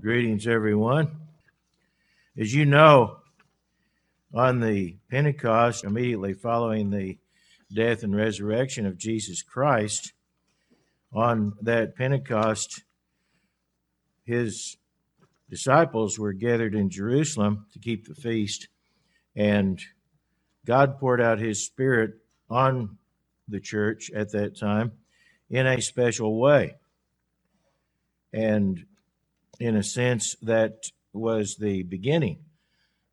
Greetings, everyone. As you know, on the Pentecost, immediately following the death and resurrection of Jesus Christ, on that Pentecost, his disciples were gathered in Jerusalem to keep the feast, and God poured out his Spirit on the church at that time in a special way. And in a sense, that was the beginning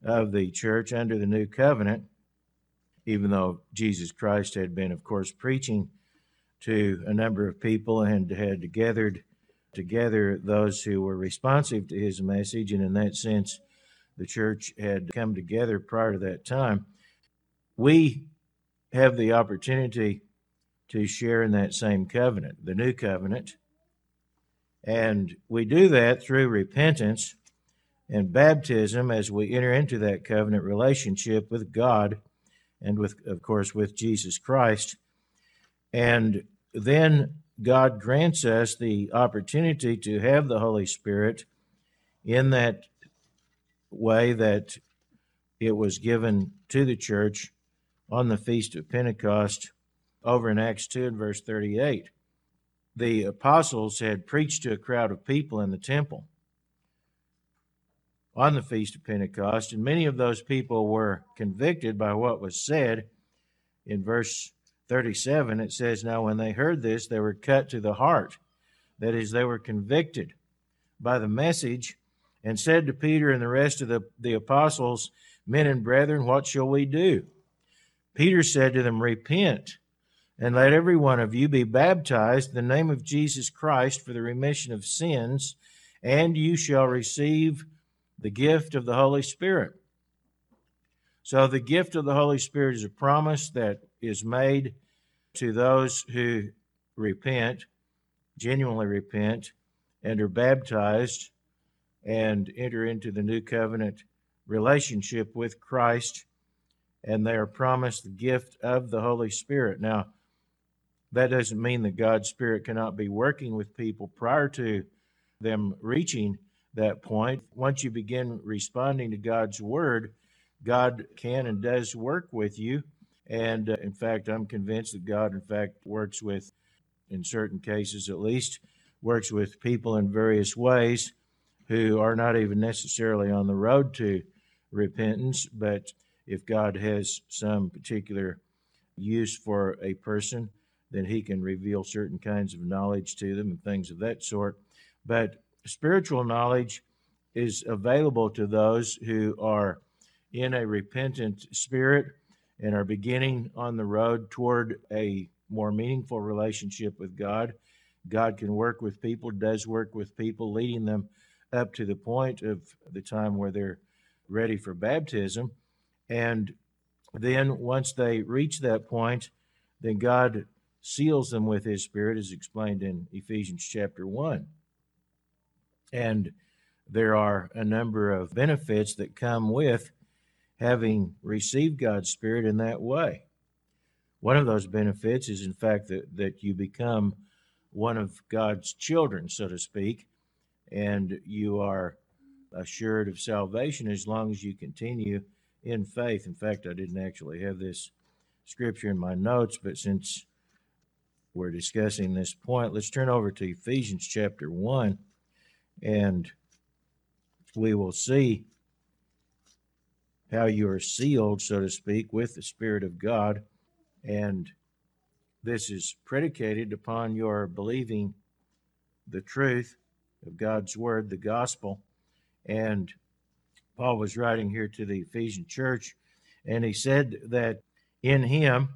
of the church under the new covenant, even though Jesus Christ had been, of course, preaching to a number of people and had gathered together those who were responsive to his message. And in that sense, the church had come together prior to that time. We have the opportunity to share in that same covenant, the new covenant. And we do that through repentance and baptism as we enter into that covenant relationship with God and with of course with Jesus Christ. And then God grants us the opportunity to have the Holy Spirit in that way that it was given to the church on the Feast of Pentecost over in Acts 2 and verse 38. The apostles had preached to a crowd of people in the temple on the Feast of Pentecost, and many of those people were convicted by what was said. In verse 37, it says, Now when they heard this, they were cut to the heart. That is, they were convicted by the message and said to Peter and the rest of the, the apostles, Men and brethren, what shall we do? Peter said to them, Repent and let every one of you be baptized in the name of Jesus Christ for the remission of sins, and you shall receive the gift of the Holy Spirit. So, the gift of the Holy Spirit is a promise that is made to those who repent, genuinely repent, and are baptized and enter into the new covenant relationship with Christ, and they are promised the gift of the Holy Spirit. Now, that doesn't mean that God's Spirit cannot be working with people prior to them reaching that point. Once you begin responding to God's Word, God can and does work with you. And uh, in fact, I'm convinced that God, in fact, works with, in certain cases at least, works with people in various ways who are not even necessarily on the road to repentance. But if God has some particular use for a person, then he can reveal certain kinds of knowledge to them and things of that sort. But spiritual knowledge is available to those who are in a repentant spirit and are beginning on the road toward a more meaningful relationship with God. God can work with people, does work with people, leading them up to the point of the time where they're ready for baptism. And then once they reach that point, then God seals them with his spirit, as explained in Ephesians chapter 1. And there are a number of benefits that come with having received God's Spirit in that way. One of those benefits is, in fact, that, that you become one of God's children, so to speak, and you are assured of salvation as long as you continue in faith. In fact, I didn't actually have this scripture in my notes, but since we're discussing this point. Let's turn over to Ephesians chapter 1, and we will see how you are sealed, so to speak, with the Spirit of God. And this is predicated upon your believing the truth of God's Word, the gospel. And Paul was writing here to the Ephesian church, and he said that in him,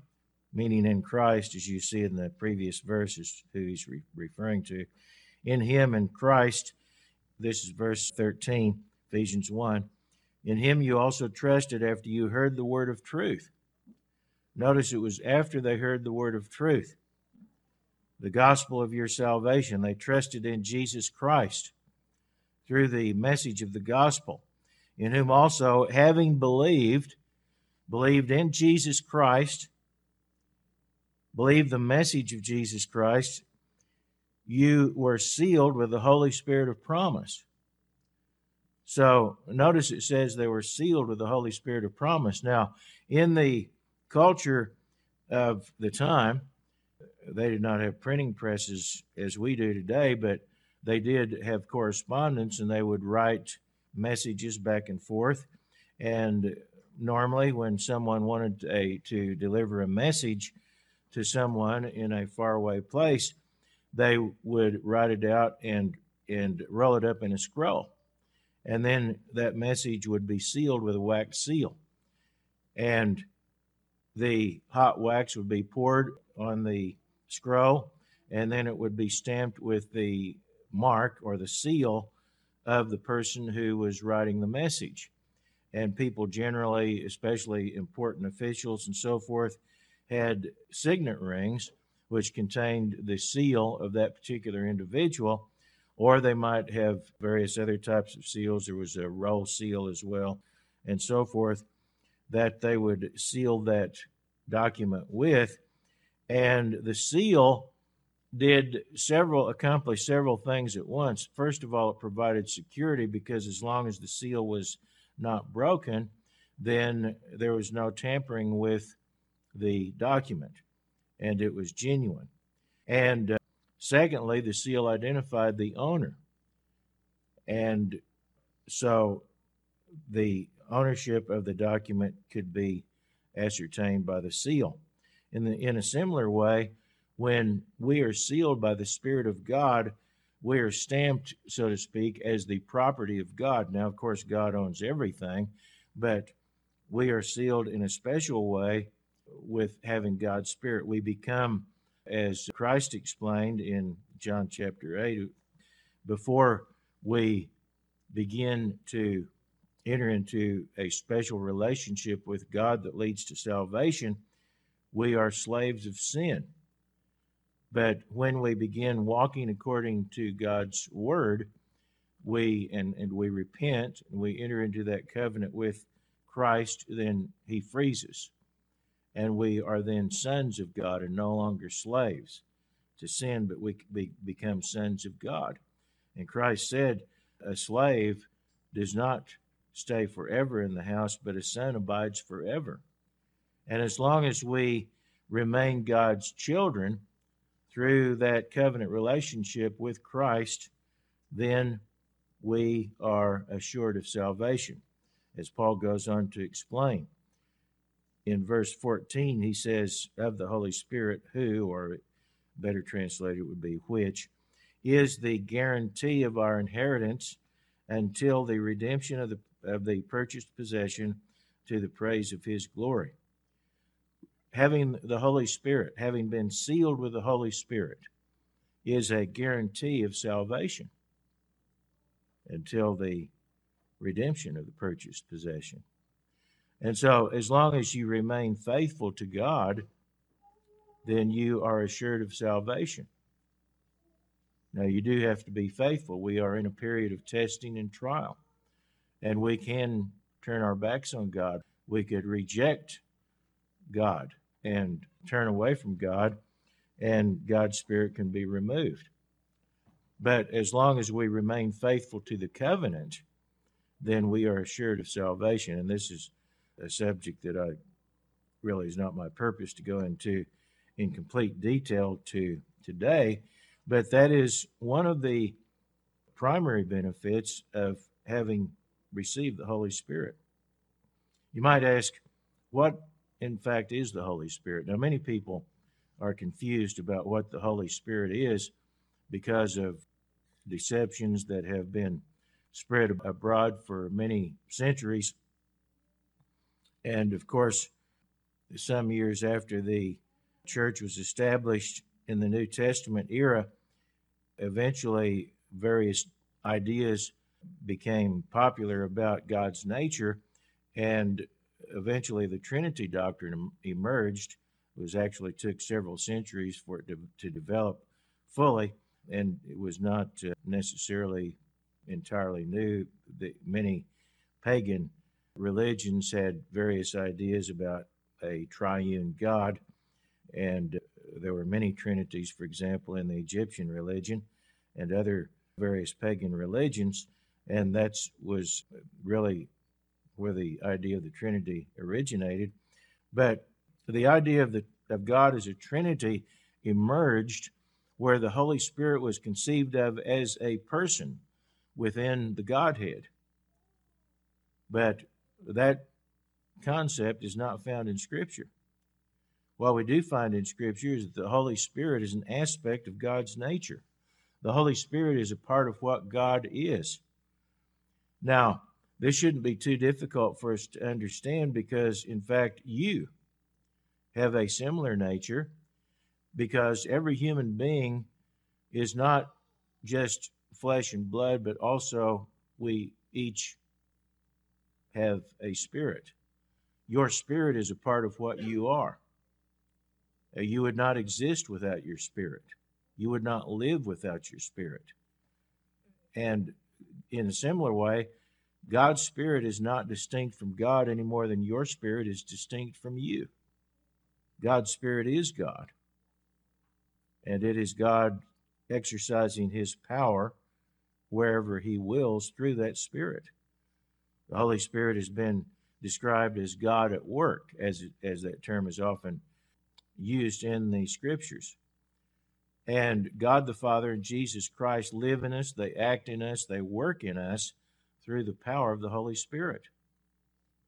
meaning in Christ, as you see in the previous verses, who he's re- referring to. In him and Christ, this is verse 13, Ephesians 1. In him you also trusted after you heard the word of truth. Notice it was after they heard the word of truth, the gospel of your salvation. They trusted in Jesus Christ through the message of the gospel, in whom also, having believed, believed in Jesus Christ, believe the message of Jesus Christ, you were sealed with the Holy Spirit of promise. So notice it says they were sealed with the Holy Spirit of promise. Now, in the culture of the time, they did not have printing presses as we do today, but they did have correspondence and they would write messages back and forth. And normally, when someone wanted a, to deliver a message to someone in a faraway place, they would write it out and, and roll it up in a scroll. And then that message would be sealed with a wax seal. And the hot wax would be poured on the scroll, and then it would be stamped with the mark or the seal of the person who was writing the message. And people generally, especially important officials and so forth, had signet rings which contained the seal of that particular individual, or they might have various other types of seals. There was a roll seal as well, and so forth, that they would seal that document with. And the seal did several accomplish several things at once. First of all, it provided security because as long as the seal was not broken, then there was no tampering with the document and it was genuine. And uh, secondly, the seal identified the owner. And so the ownership of the document could be ascertained by the seal. In, the, in a similar way, when we are sealed by the Spirit of God, we are stamped, so to speak, as the property of God. Now, of course, God owns everything, but we are sealed in a special way with having God's Spirit. We become, as Christ explained in John chapter 8, before we begin to enter into a special relationship with God that leads to salvation, we are slaves of sin. But when we begin walking according to God's word, we and, and we repent and we enter into that covenant with Christ, then he frees us. And we are then sons of God and no longer slaves to sin, but we be, become sons of God. And Christ said, A slave does not stay forever in the house, but a son abides forever. And as long as we remain God's children, through that covenant relationship with Christ, then we are assured of salvation, as Paul goes on to explain. In verse 14, he says, Of the Holy Spirit, who, or better translated would be which, is the guarantee of our inheritance until the redemption of the, of the purchased possession to the praise of his glory having the Holy Spirit, having been sealed with the Holy Spirit, is a guarantee of salvation until the redemption of the purchased possession. And so, as long as you remain faithful to God, then you are assured of salvation. Now, you do have to be faithful. We are in a period of testing and trial, and we can turn our backs on God. We could reject God and turn away from God, and God's Spirit can be removed. But as long as we remain faithful to the covenant, then we are assured of salvation. And this is a subject that I really is not my purpose to go into in complete detail to today, but that is one of the primary benefits of having received the Holy Spirit. You might ask, what in fact, is the Holy Spirit. Now, many people are confused about what the Holy Spirit is because of deceptions that have been spread abroad for many centuries. And of course, some years after the church was established in the New Testament era, eventually various ideas became popular about God's nature, and eventually the Trinity doctrine emerged. It was actually took several centuries for it to, to develop fully, and it was not uh, necessarily entirely new. The, many pagan religions had various ideas about a triune God, and there were many trinities, for example, in the Egyptian religion and other various pagan religions. And that was really where the idea of the Trinity originated. But the idea of the of God as a Trinity emerged where the Holy Spirit was conceived of as a person within the Godhead. But that concept is not found in Scripture. What we do find in Scripture is that the Holy Spirit is an aspect of God's nature. The Holy Spirit is a part of what God is. Now, this shouldn't be too difficult for us to understand because, in fact, you have a similar nature because every human being is not just flesh and blood, but also we each have a spirit. Your spirit is a part of what you are. Uh, you would not exist without your spirit. You would not live without your spirit. And in a similar way, God's spirit is not distinct from God any more than your spirit is distinct from you. God's spirit is God. And it is God exercising his power wherever he wills through that spirit. The Holy Spirit has been described as God at work, as, as that term is often used in the scriptures. And God the Father and Jesus Christ live in us, they act in us, they work in us through the power of the Holy Spirit.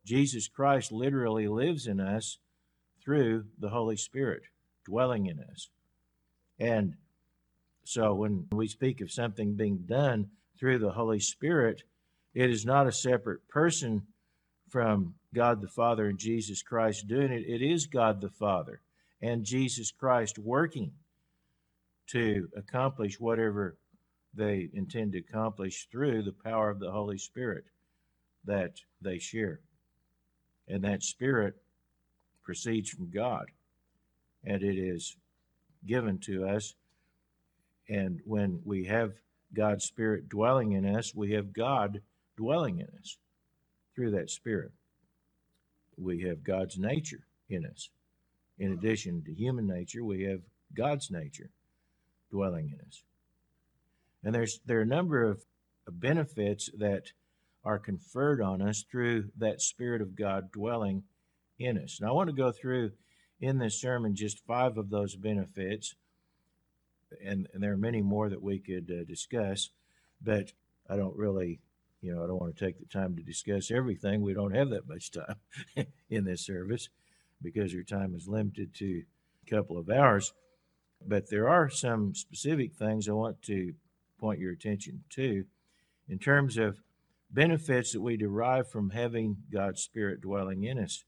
Jesus Christ literally lives in us through the Holy Spirit dwelling in us. And so when we speak of something being done through the Holy Spirit, it is not a separate person from God the Father and Jesus Christ doing it. It is God the Father and Jesus Christ working to accomplish whatever they intend to accomplish through the power of the Holy Spirit that they share. And that Spirit proceeds from God, and it is given to us. And when we have God's Spirit dwelling in us, we have God dwelling in us through that Spirit. We have God's nature in us. In addition to human nature, we have God's nature dwelling in us. And there's there are a number of benefits that are conferred on us through that Spirit of God dwelling in us. And I want to go through in this sermon just five of those benefits, and, and there are many more that we could uh, discuss, but I don't really, you know, I don't want to take the time to discuss everything. We don't have that much time in this service because your time is limited to a couple of hours. But there are some specific things I want to point your attention to in terms of benefits that we derive from having God's Spirit dwelling in us.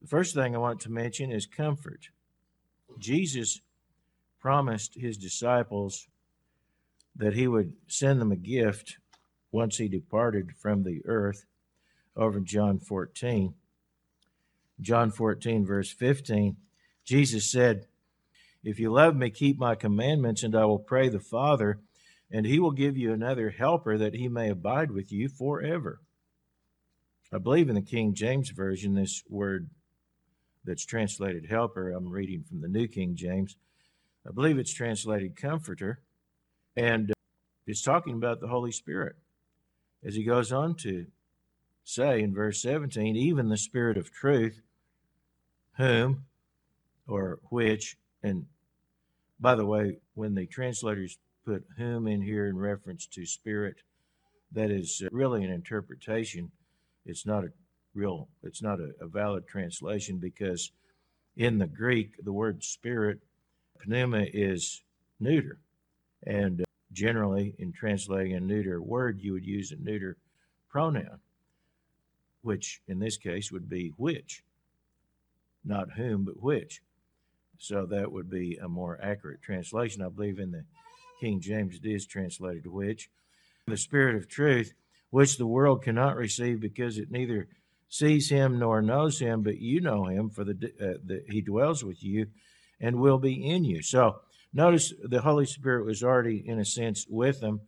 The first thing I want to mention is comfort. Jesus promised his disciples that he would send them a gift once he departed from the earth over in John 14. John 14, verse 15, Jesus said, If you love me, keep my commandments, and I will pray the Father, and he will give you another helper that he may abide with you forever. I believe in the King James Version, this word that's translated helper. I'm reading from the New King James. I believe it's translated comforter. And uh, it's talking about the Holy Spirit. As he goes on to say in verse 17, even the Spirit of truth, whom or which, and by the way, when the translators put whom in here in reference to spirit, that is really an interpretation. It's not a real, it's not a, a valid translation because in the Greek, the word spirit, pneuma, is neuter. And generally, in translating a neuter word, you would use a neuter pronoun, which in this case would be which, not whom, but which. So that would be a more accurate translation. I believe in the King James it is translated which. The Spirit of truth, which the world cannot receive because it neither sees him nor knows him, but you know him, for the, uh, the he dwells with you and will be in you. So notice the Holy Spirit was already, in a sense, with them,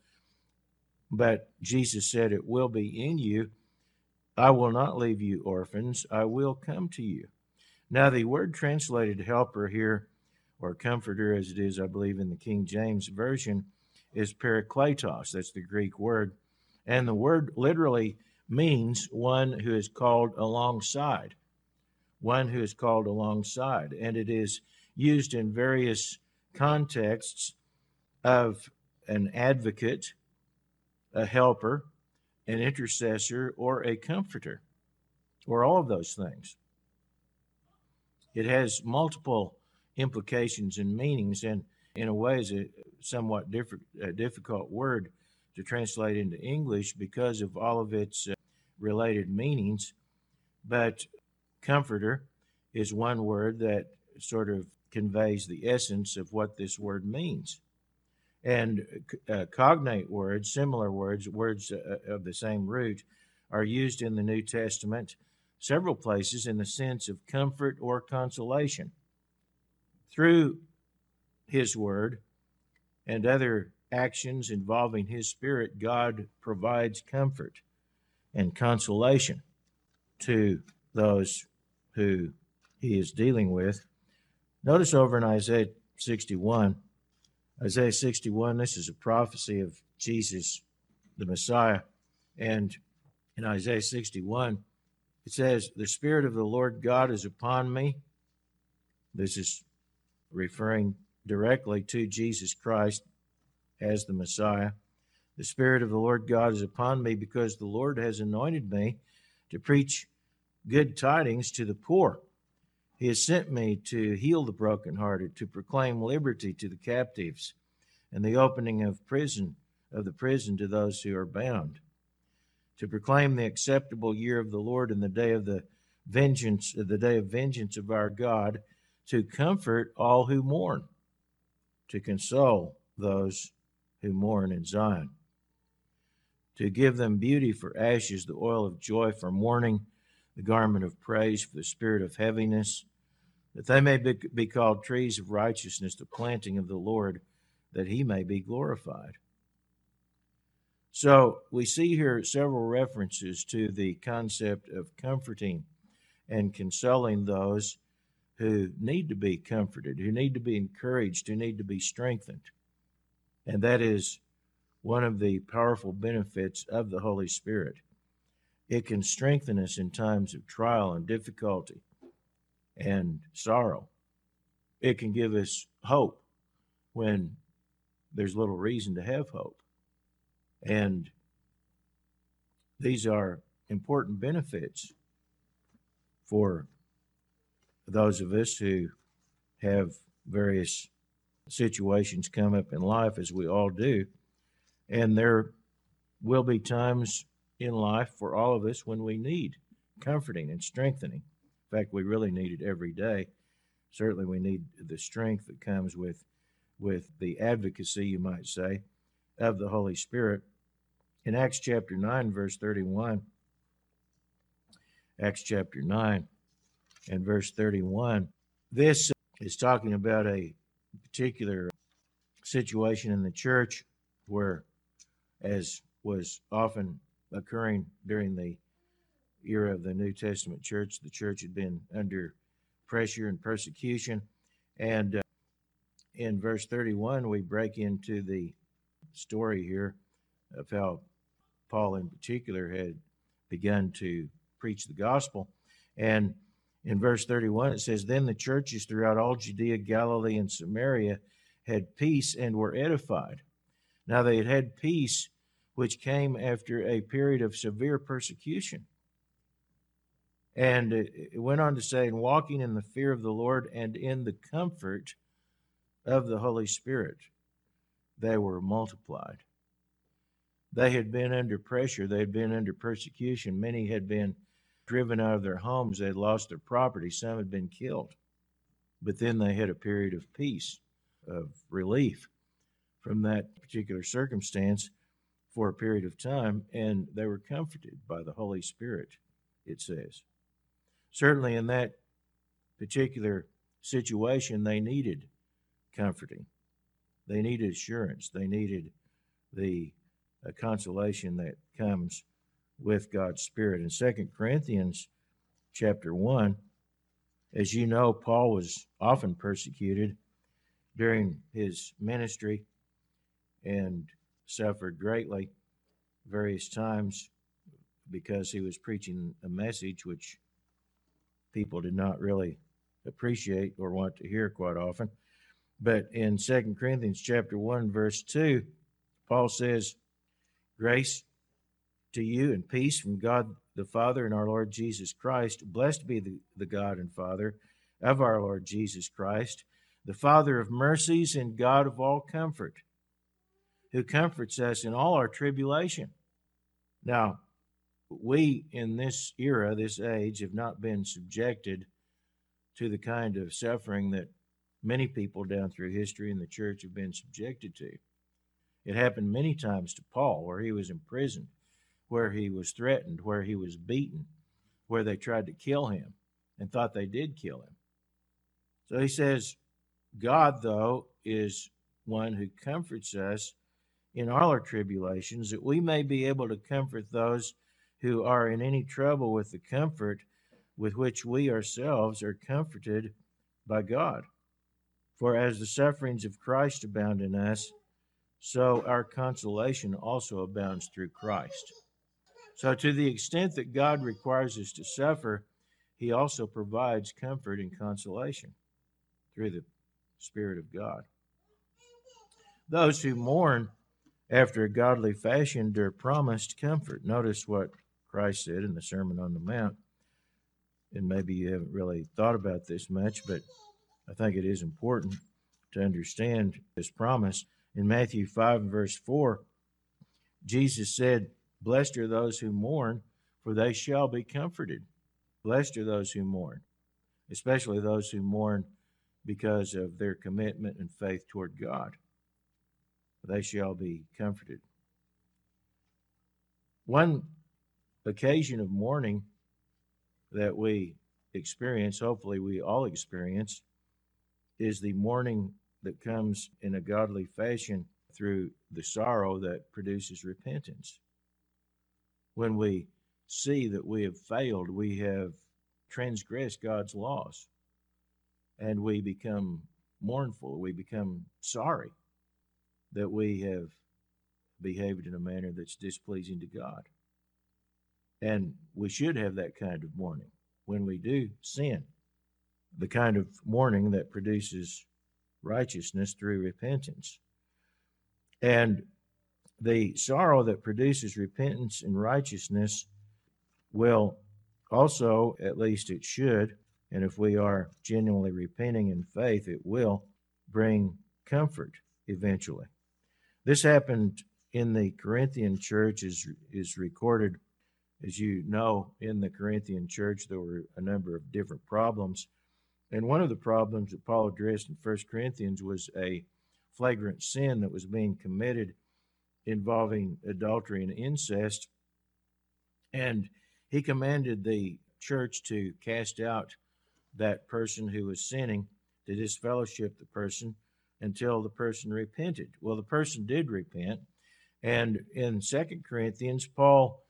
but Jesus said, It will be in you. I will not leave you orphans, I will come to you. Now, the word translated helper here, or comforter as it is, I believe, in the King James Version, is parakletos. That's the Greek word. And the word literally means one who is called alongside, one who is called alongside. And it is used in various contexts of an advocate, a helper, an intercessor, or a comforter, or all of those things. It has multiple implications and meanings, and in a way is a somewhat different, a difficult word to translate into English because of all of its uh, related meanings. But comforter is one word that sort of conveys the essence of what this word means. And uh, cognate words, similar words, words uh, of the same root, are used in the New Testament several places in the sense of comfort or consolation. Through His Word and other actions involving His Spirit, God provides comfort and consolation to those who He is dealing with. Notice over in Isaiah 61, Isaiah 61, this is a prophecy of Jesus, the Messiah. And in Isaiah 61, it says, The Spirit of the Lord God is upon me. This is referring directly to Jesus Christ as the Messiah. The Spirit of the Lord God is upon me because the Lord has anointed me to preach good tidings to the poor. He has sent me to heal the brokenhearted, to proclaim liberty to the captives, and the opening of prison of the prison to those who are bound to proclaim the acceptable year of the Lord and the day of the vengeance, the day of vengeance of our God, to comfort all who mourn, to console those who mourn in Zion, to give them beauty for ashes, the oil of joy for mourning, the garment of praise for the spirit of heaviness, that they may be, be called trees of righteousness, the planting of the Lord, that he may be glorified. So we see here several references to the concept of comforting and consoling those who need to be comforted, who need to be encouraged, who need to be strengthened. And that is one of the powerful benefits of the Holy Spirit. It can strengthen us in times of trial and difficulty and sorrow. It can give us hope when there's little reason to have hope. And these are important benefits for those of us who have various situations come up in life, as we all do. And there will be times in life for all of us when we need comforting and strengthening. In fact, we really need it every day. Certainly, we need the strength that comes with with the advocacy, you might say, of the Holy Spirit. In Acts chapter 9, verse 31, Acts chapter 9 and verse 31, this is talking about a particular situation in the church where, as was often occurring during the era of the New Testament church, the church had been under pressure and persecution. And uh, in verse 31, we break into the story here of how Paul, in particular, had begun to preach the gospel. And in verse 31, it says, Then the churches throughout all Judea, Galilee, and Samaria had peace and were edified. Now they had had peace, which came after a period of severe persecution. And it went on to say, and walking in the fear of the Lord and in the comfort of the Holy Spirit, they were multiplied. They had been under pressure, they had been under persecution. Many had been driven out of their homes, they had lost their property, some had been killed. But then they had a period of peace, of relief from that particular circumstance for a period of time, and they were comforted by the Holy Spirit, it says. Certainly, in that particular situation, they needed comforting. They needed assurance. They needed the uh, consolation that comes with God's Spirit. In Second Corinthians chapter 1, as you know, Paul was often persecuted during his ministry and suffered greatly. various times because he was preaching a message which people did not really appreciate or want to hear quite often. But in Second Corinthians chapter 1 verse 2, Paul says, "Grace to you and peace from God the Father and our Lord Jesus Christ. Blessed be the, the God and Father of our Lord Jesus Christ, the Father of mercies and God of all comfort, who comforts us in all our tribulation." Now, we in this era, this age, have not been subjected to the kind of suffering that many people down through history in the church have been subjected to. It happened many times to Paul, where he was imprisoned, where he was threatened, where he was beaten, where they tried to kill him and thought they did kill him. So he says, God, though, is one who comforts us in all our tribulations, that we may be able to comfort those who are in any trouble with the comfort with which we ourselves are comforted by God. For as the sufferings of Christ abound in us, so our consolation also abounds through Christ. So, to the extent that God requires us to suffer, He also provides comfort and consolation through the Spirit of God. Those who mourn after a godly fashion are promised comfort. Notice what Christ said in the Sermon on the Mount. And maybe you haven't really thought about this much, but I think it is important to understand this promise. In Matthew 5 verse 4, Jesus said, Blessed are those who mourn, for they shall be comforted. Blessed are those who mourn, especially those who mourn because of their commitment and faith toward God. They shall be comforted. One occasion of mourning that we experience, hopefully we all experience, is the mourning that comes in a godly fashion through the sorrow that produces repentance. When we see that we have failed, we have transgressed God's laws, and we become mournful, we become sorry that we have behaved in a manner that's displeasing to God. And we should have that kind of mourning when we do sin, the kind of mourning that produces righteousness through repentance. And the sorrow that produces repentance and righteousness will also, at least it should, and if we are genuinely repenting in faith, it will bring comfort eventually. This happened in the Corinthian church, is, is recorded, as you know, in the Corinthian church, there were a number of different problems and one of the problems that Paul addressed in 1 Corinthians was a flagrant sin that was being committed involving adultery and incest. And he commanded the church to cast out that person who was sinning, to disfellowship the person until the person repented. Well, the person did repent. And in Second Corinthians, Paul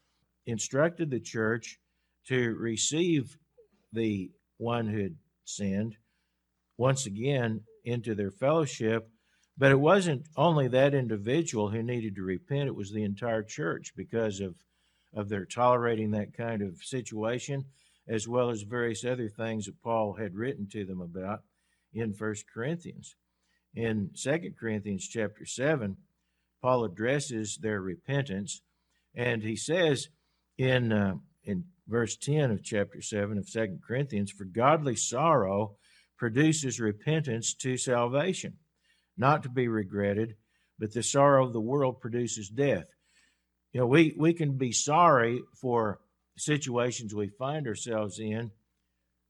instructed the church to receive the one who had sinned once again into their fellowship. But it wasn't only that individual who needed to repent, it was the entire church because of, of their tolerating that kind of situation, as well as various other things that Paul had written to them about in First Corinthians. In Second Corinthians chapter 7, Paul addresses their repentance, and he says in, uh, in verse 10 of chapter 7 of Second Corinthians For godly sorrow produces repentance to salvation, not to be regretted, but the sorrow of the world produces death. You know, we, we can be sorry for situations we find ourselves in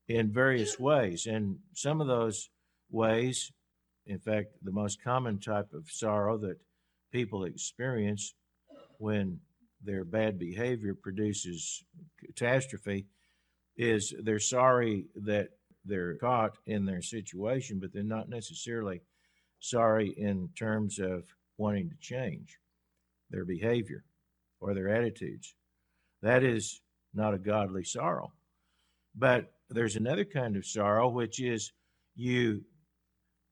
in various ways. And some of those ways, in fact, the most common type of sorrow that people experience when their bad behavior produces catastrophe is they're sorry that they're caught in their situation, but they're not necessarily sorry in terms of wanting to change their behavior or their attitudes. That is not a godly sorrow. But there's another kind of sorrow, which is you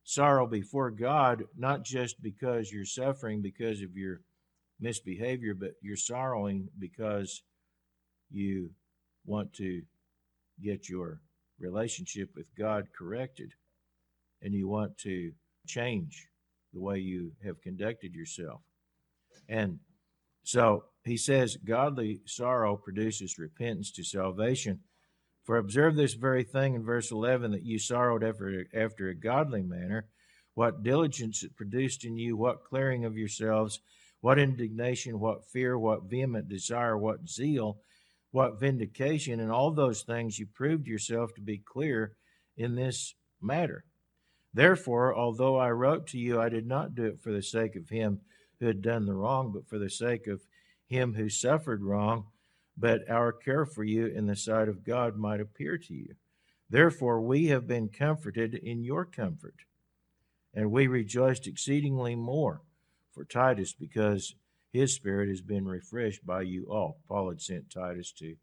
sorrow before God, not just because you're suffering because of your misbehavior, but you're sorrowing because you want to get your relationship with God corrected and you want to change the way you have conducted yourself. And so he says, godly sorrow produces repentance to salvation. For observe this very thing in verse 11 that you sorrowed after, after a godly manner, what diligence it produced in you, what clearing of yourselves, what indignation, what fear, what vehement desire, what zeal, what vindication, and all those things you proved yourself to be clear in this matter. Therefore, although I wrote to you, I did not do it for the sake of him who had done the wrong, but for the sake of him who suffered wrong, but our care for you in the sight of God might appear to you. Therefore, we have been comforted in your comfort, and we rejoiced exceedingly more for Titus because his spirit has been refreshed by you all. Paul had sent Titus to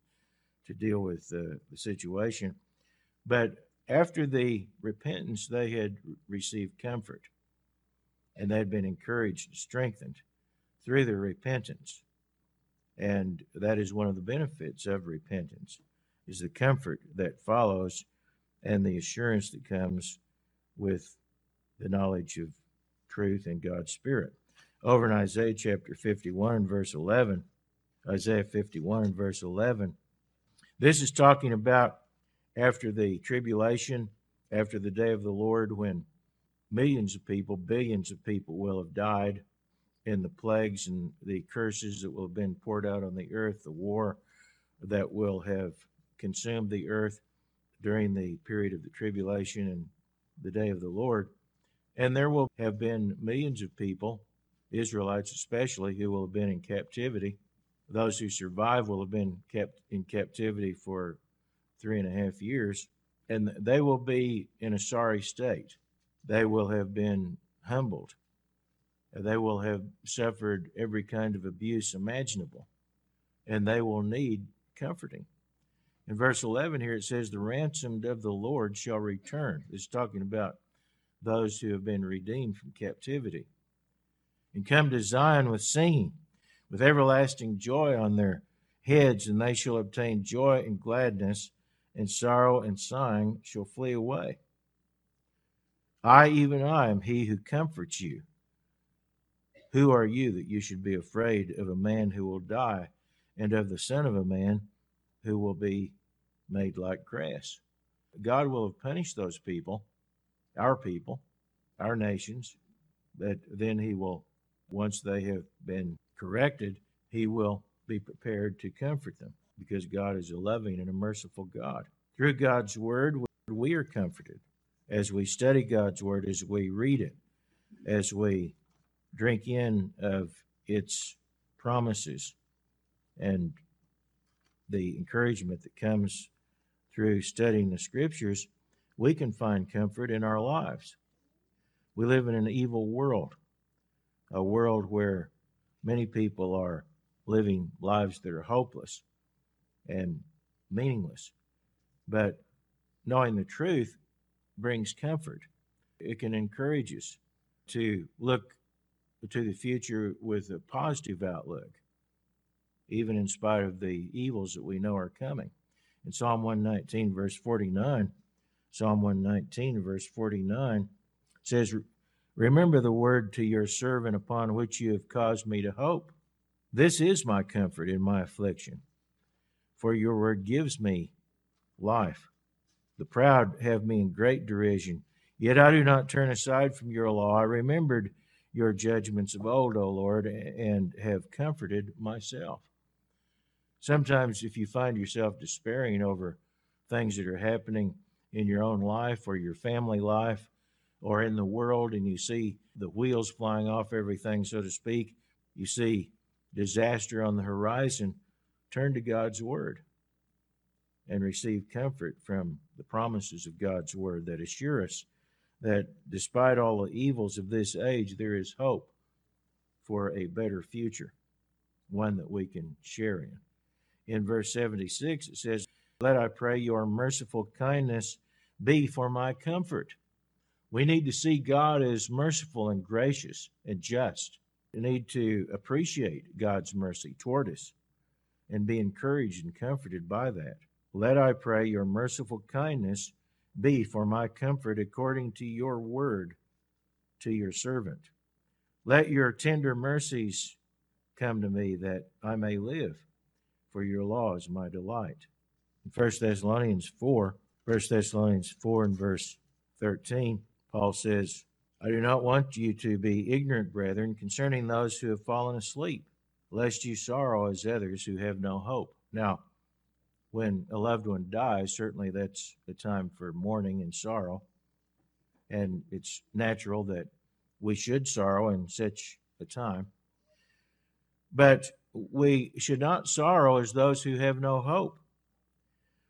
to deal with uh, the situation, but after the repentance, they had received comfort and they had been encouraged and strengthened through their repentance. And that is one of the benefits of repentance is the comfort that follows and the assurance that comes with the knowledge of truth and God's Spirit. Over in Isaiah chapter 51 verse 11, Isaiah 51 verse 11, this is talking about after the tribulation, after the day of the Lord, when millions of people, billions of people will have died in the plagues and the curses that will have been poured out on the earth, the war that will have consumed the earth during the period of the tribulation and the day of the Lord. And there will have been millions of people, Israelites especially, who will have been in captivity. Those who survive will have been kept in captivity for three and a half years, and they will be in a sorry state. They will have been humbled. They will have suffered every kind of abuse imaginable, and they will need comforting. In verse 11 here it says, The ransomed of the Lord shall return. It's talking about those who have been redeemed from captivity. And come to Zion with singing, with everlasting joy on their heads, and they shall obtain joy and gladness and sorrow and sighing shall flee away. I, even I, am he who comforts you. Who are you that you should be afraid of a man who will die, and of the Son of a man who will be made like grass? God will have punished those people, our people, our nations, but then he will, once they have been corrected, he will be prepared to comfort them because God is a loving and a merciful God. Through God's Word, we are comforted as we study God's Word, as we read it, as we drink in of its promises and the encouragement that comes through studying the Scriptures, we can find comfort in our lives. We live in an evil world, a world where many people are living lives that are hopeless and meaningless. But knowing the truth brings comfort. It can encourage us to look to the future with a positive outlook, even in spite of the evils that we know are coming. In Psalm 119, verse 49, Psalm 119, verse 49 says, Remember the word to your servant upon which you have caused me to hope. This is my comfort in my affliction for your word gives me life. The proud have me in great derision. Yet I do not turn aside from your law. I remembered your judgments of old, O Lord, and have comforted myself. Sometimes, if you find yourself despairing over things that are happening in your own life or your family life or in the world, and you see the wheels flying off everything, so to speak, you see disaster on the horizon, Turn to God's Word and receive comfort from the promises of God's Word that assure us that despite all the evils of this age, there is hope for a better future, one that we can share in. In verse 76, it says, Let I pray your merciful kindness be for my comfort. We need to see God as merciful and gracious and just. We need to appreciate God's mercy toward us and be encouraged and comforted by that. Let, I pray, your merciful kindness be for my comfort according to your word to your servant. Let your tender mercies come to me that I may live, for your law is my delight. In 1 Thessalonians 4, 1 Thessalonians 4 and verse 13, Paul says, I do not want you to be ignorant, brethren, concerning those who have fallen asleep, lest you sorrow as others who have no hope. Now, when a loved one dies, certainly that's a time for mourning and sorrow. And it's natural that we should sorrow in such a time. But we should not sorrow as those who have no hope.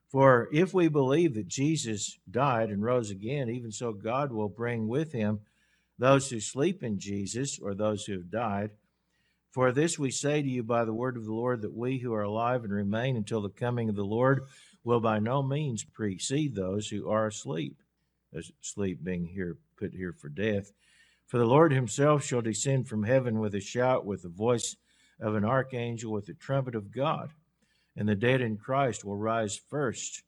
For if we believe that Jesus died and rose again, even so God will bring with him those who sleep in Jesus or those who have died. For this we say to you by the word of the Lord that we who are alive and remain until the coming of the Lord will by no means precede those who are asleep. Sleep being here put here for death. For the Lord himself shall descend from heaven with a shout, with the voice of an archangel, with the trumpet of God, and the dead in Christ will rise first.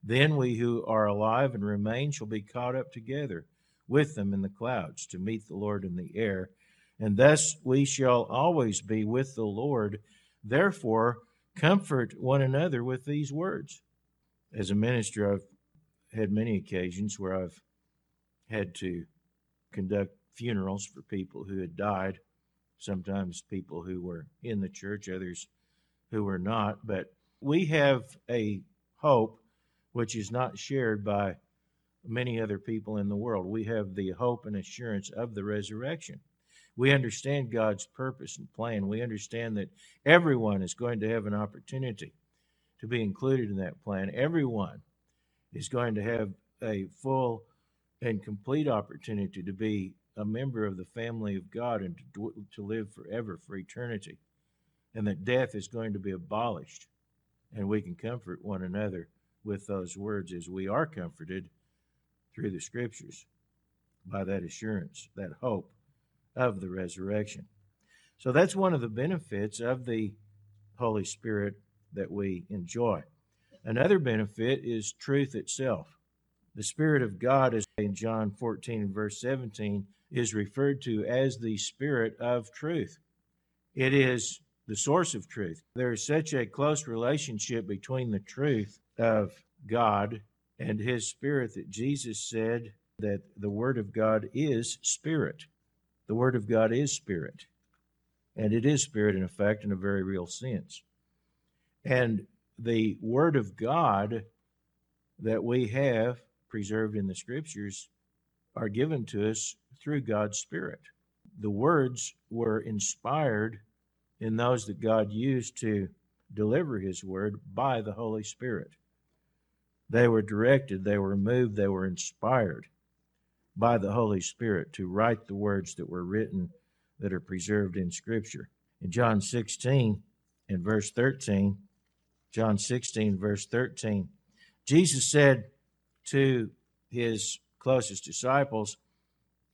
Then we who are alive and remain shall be caught up together with them in the clouds to meet the Lord in the air. And thus we shall always be with the Lord. Therefore, comfort one another with these words. As a minister, I've had many occasions where I've had to conduct funerals for people who had died, sometimes people who were in the church, others who were not. But we have a hope which is not shared by many other people in the world. We have the hope and assurance of the resurrection. We understand God's purpose and plan. We understand that everyone is going to have an opportunity to be included in that plan. Everyone is going to have a full and complete opportunity to be a member of the family of God and to, to live forever for eternity. And that death is going to be abolished. And we can comfort one another with those words as we are comforted through the scriptures by that assurance, that hope of the resurrection. So that's one of the benefits of the Holy Spirit that we enjoy. Another benefit is truth itself. The Spirit of God, as in John 14 verse 17, is referred to as the Spirit of truth. It is the source of truth. There is such a close relationship between the truth of God and his spirit that Jesus said that the Word of God is spirit. The Word of God is spirit. And it is spirit, in effect, in a very real sense. And the Word of God that we have preserved in the Scriptures are given to us through God's Spirit. The words were inspired in those that God used to deliver His Word by the Holy Spirit. They were directed, they were moved, they were inspired by the Holy Spirit to write the words that were written that are preserved in Scripture. In John 16 and verse 13, John 16, verse 13, Jesus said to his closest disciples,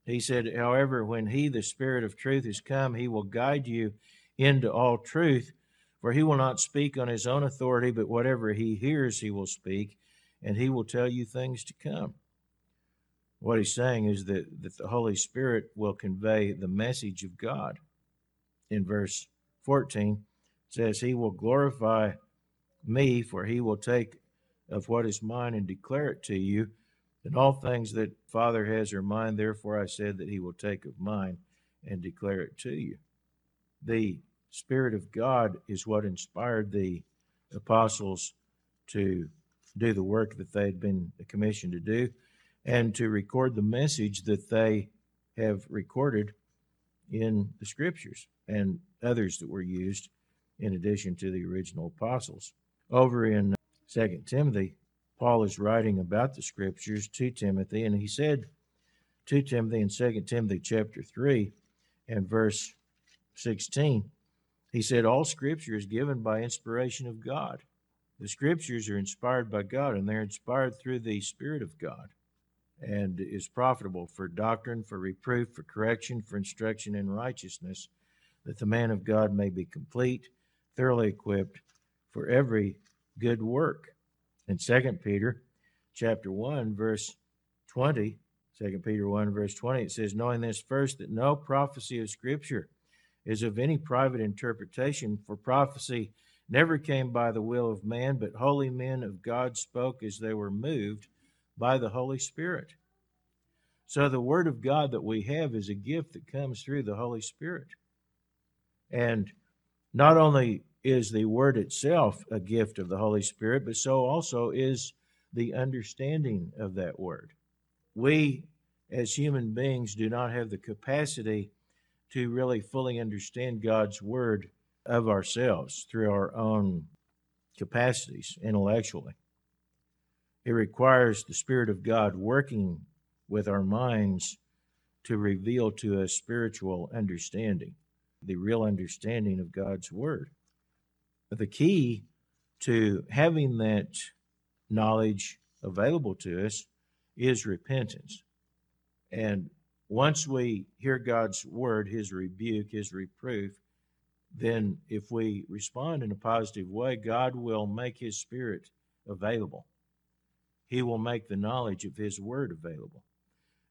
He said, However, when He, the Spirit of truth, is come, He will guide you into all truth, for He will not speak on His own authority, but whatever He hears, He will speak and he will tell you things to come. What he's saying is that, that the Holy Spirit will convey the message of God. In verse 14, says, He will glorify me, for he will take of what is mine and declare it to you. And all things that Father has are mine, therefore I said that he will take of mine and declare it to you. The Spirit of God is what inspired the apostles to do the work that they had been commissioned to do and to record the message that they have recorded in the scriptures and others that were used in addition to the original apostles. Over in uh, 2 Timothy, Paul is writing about the scriptures to Timothy, and he said to Timothy in 2 Timothy chapter 3 and verse 16, he said, All scripture is given by inspiration of God the scriptures are inspired by God and they're inspired through the Spirit of God and is profitable for doctrine, for reproof, for correction, for instruction in righteousness, that the man of God may be complete, thoroughly equipped for every good work. In 2 Peter chapter 1, verse 20, 2 Peter 1, verse 20, it says, Knowing this first, that no prophecy of Scripture is of any private interpretation, for prophecy never came by the will of man, but holy men of God spoke as they were moved by the Holy Spirit. So the Word of God that we have is a gift that comes through the Holy Spirit. And not only is the Word itself a gift of the Holy Spirit, but so also is the understanding of that Word. We, as human beings, do not have the capacity to really fully understand God's Word of ourselves through our own capacities intellectually. It requires the Spirit of God working with our minds to reveal to us spiritual understanding, the real understanding of God's Word. But the key to having that knowledge available to us is repentance. And once we hear God's word, his rebuke, his reproof, then if we respond in a positive way, God will make his spirit available. He will make the knowledge of his word available.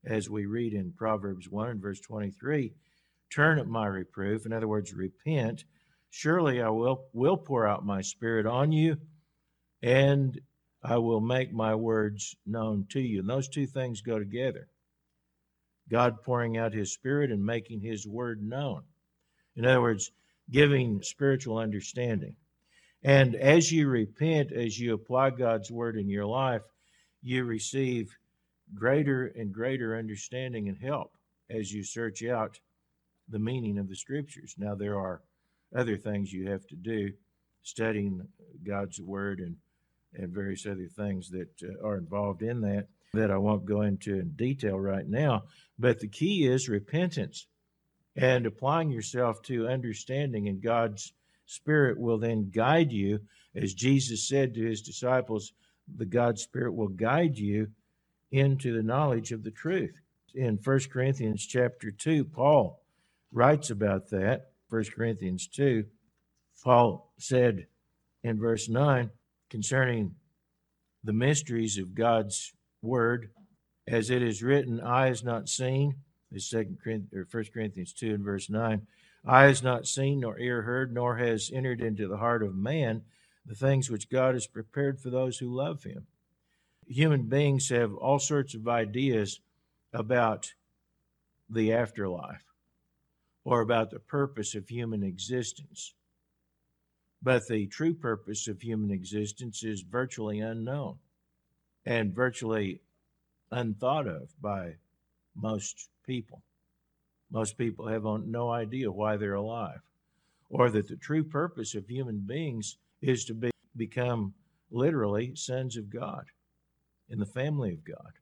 As we read in Proverbs 1 and verse 23, turn at my reproof, in other words, repent. Surely I will, will pour out my spirit on you, and I will make my words known to you. And those two things go together. God pouring out his spirit and making his word known. In other words, giving spiritual understanding. And as you repent, as you apply God's word in your life, you receive greater and greater understanding and help as you search out the meaning of the scriptures. Now, there are other things you have to do, studying God's word and, and various other things that uh, are involved in that that I won't go into in detail right now. But the key is repentance and applying yourself to understanding, and God's Spirit will then guide you. As Jesus said to his disciples, the God Spirit will guide you into the knowledge of the truth. In 1 Corinthians chapter 2, Paul writes about that. 1 Corinthians 2, Paul said in verse 9 concerning the mysteries of God's word, as it is written, eye is not seen. Is second or first Corinthians two and verse nine. Eye is not seen, nor ear heard, nor has entered into the heart of man the things which God has prepared for those who love him. Human beings have all sorts of ideas about the afterlife or about the purpose of human existence. But the true purpose of human existence is virtually unknown and virtually unthought of by most people. Most people have no idea why they're alive, or that the true purpose of human beings is to be, become literally sons of God in the family of God,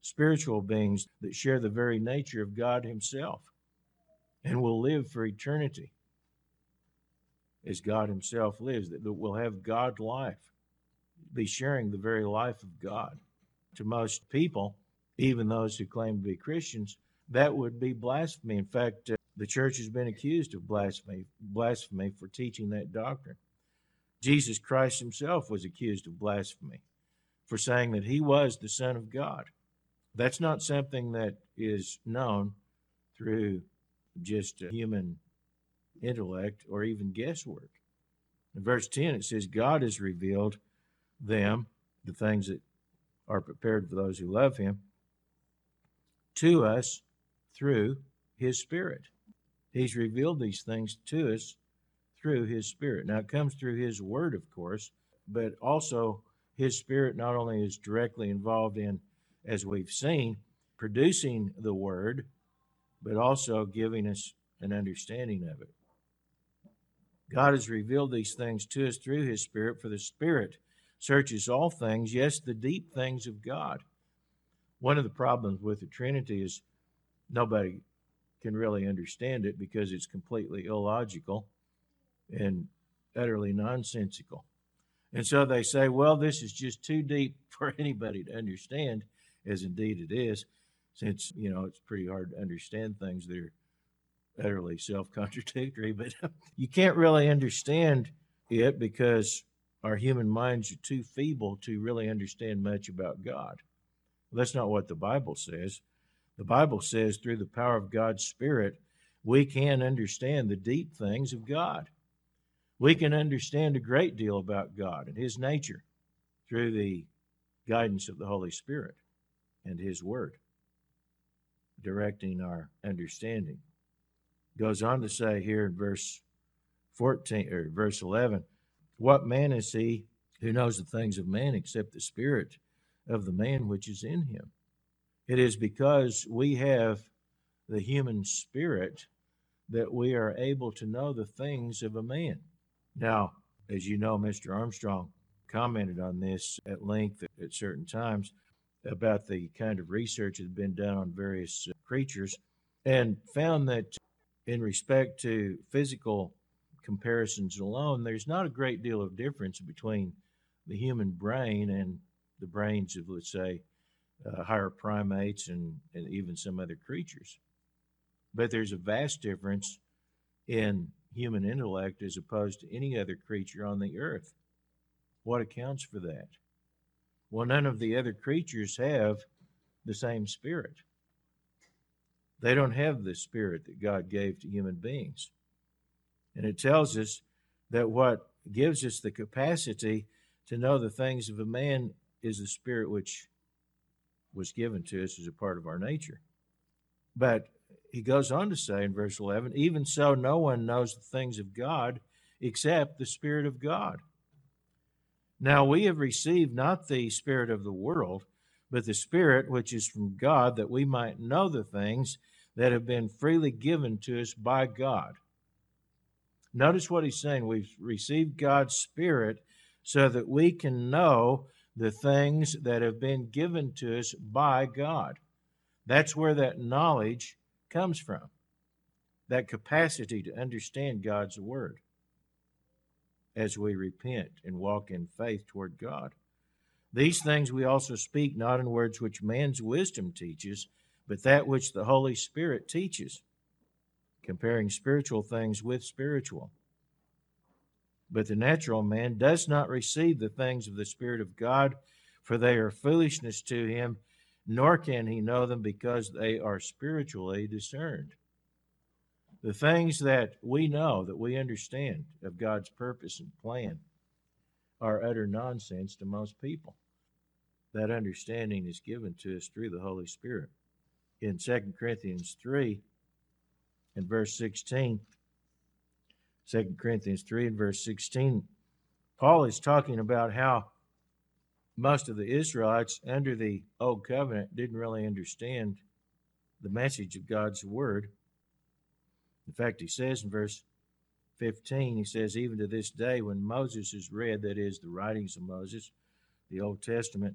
spiritual beings that share the very nature of God Himself and will live for eternity as God Himself lives, that will have God life be sharing the very life of God. To most people, even those who claim to be Christians, that would be blasphemy. In fact, uh, the church has been accused of blasphemy, blasphemy for teaching that doctrine. Jesus Christ himself was accused of blasphemy for saying that he was the Son of God. That's not something that is known through just human intellect or even guesswork. In verse 10, it says, God has revealed them, the things that are prepared for those who love him, to us through his Spirit. He's revealed these things to us through his Spirit. Now, it comes through his Word, of course, but also his Spirit not only is directly involved in, as we've seen, producing the Word, but also giving us an understanding of it. God has revealed these things to us through his Spirit, for the Spirit searches all things, yes, the deep things of God. One of the problems with the Trinity is nobody can really understand it because it's completely illogical and utterly nonsensical. And so they say, well, this is just too deep for anybody to understand, as indeed it is, since, you know, it's pretty hard to understand things that are utterly self contradictory, but you can't really understand it because our human minds are too feeble to really understand much about God. That's not what the Bible says. The Bible says through the power of God's Spirit, we can understand the deep things of God. We can understand a great deal about God and His nature through the guidance of the Holy Spirit and His Word, directing our understanding. Goes on to say here in verse 14 or verse 11, what man is he who knows the things of man except the spirit of the man which is in him? It is because we have the human spirit that we are able to know the things of a man. Now, as you know, Mr. Armstrong commented on this at length at certain times about the kind of research that had been done on various uh, creatures and found that in respect to physical comparisons alone, there's not a great deal of difference between the human brain and the brains of, let's say, uh, higher primates and, and even some other creatures. But there's a vast difference in human intellect as opposed to any other creature on the earth. What accounts for that? Well, none of the other creatures have the same spirit. They don't have the spirit that God gave to human beings. And it tells us that what gives us the capacity to know the things of a man is the spirit which was given to us as a part of our nature. But he goes on to say in verse 11, even so, no one knows the things of God except the Spirit of God. Now we have received not the Spirit of the world, but the Spirit which is from God, that we might know the things that have been freely given to us by God. Notice what he's saying. We've received God's Spirit so that we can know the things that have been given to us by God. That's where that knowledge comes from that capacity to understand God's Word as we repent and walk in faith toward God. These things we also speak not in words which man's wisdom teaches, but that which the Holy Spirit teaches comparing spiritual things with spiritual. But the natural man does not receive the things of the Spirit of God, for they are foolishness to him, nor can he know them because they are spiritually discerned. The things that we know, that we understand of God's purpose and plan, are utter nonsense to most people. That understanding is given to us through the Holy Spirit. In 2 Corinthians 3, in verse 16. 2 Corinthians 3 and verse 16. Paul is talking about how most of the Israelites under the Old Covenant didn't really understand the message of God's Word. In fact, he says in verse 15, he says, Even to this day, when Moses is read, that is, the writings of Moses, the Old Testament,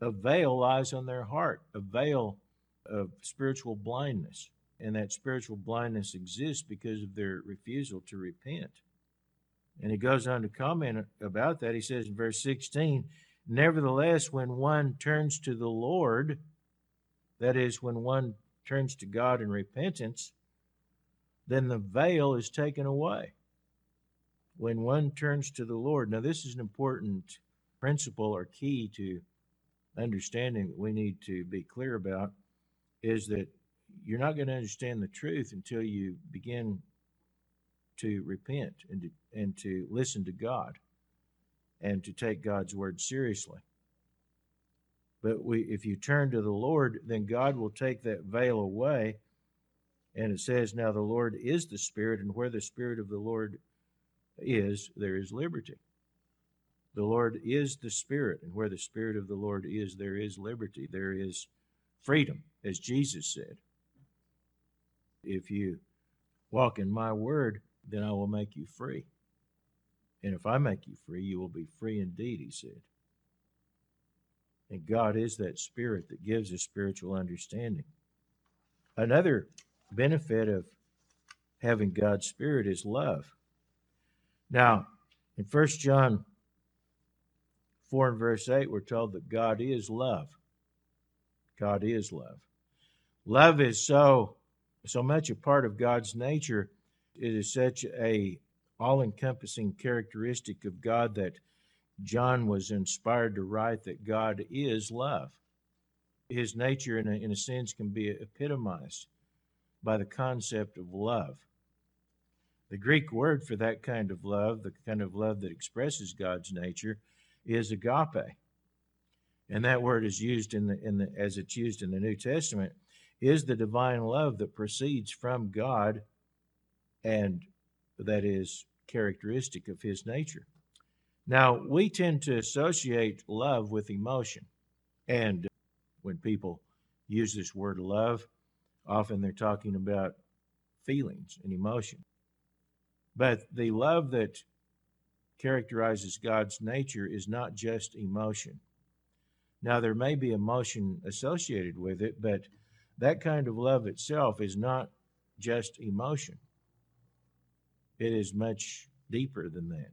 a veil lies on their heart, a veil of spiritual blindness and that spiritual blindness exists because of their refusal to repent. And he goes on to comment about that. He says in verse 16, Nevertheless, when one turns to the Lord, that is, when one turns to God in repentance, then the veil is taken away. When one turns to the Lord. Now, this is an important principle or key to understanding that we need to be clear about is that you're not going to understand the truth until you begin to repent and to, and to listen to God and to take God's word seriously. But we, if you turn to the Lord, then God will take that veil away. And it says, Now the Lord is the Spirit, and where the Spirit of the Lord is, there is liberty. The Lord is the Spirit, and where the Spirit of the Lord is, there is liberty. There is freedom, as Jesus said. If you walk in my word, then I will make you free. And if I make you free, you will be free indeed, he said. And God is that spirit that gives us spiritual understanding. Another benefit of having God's spirit is love. Now, in 1 John 4 and verse 8, we're told that God is love. God is love. Love is so so much a part of God's nature. It is such a all-encompassing characteristic of God that John was inspired to write that God is love. His nature, in a, in a sense, can be epitomized by the concept of love. The Greek word for that kind of love, the kind of love that expresses God's nature, is agape. And that word is used in the, in the as it's used in the New Testament, is the divine love that proceeds from God and that is characteristic of his nature. Now, we tend to associate love with emotion. And when people use this word love, often they're talking about feelings and emotion. But the love that characterizes God's nature is not just emotion. Now, there may be emotion associated with it, but that kind of love itself is not just emotion. It is much deeper than that.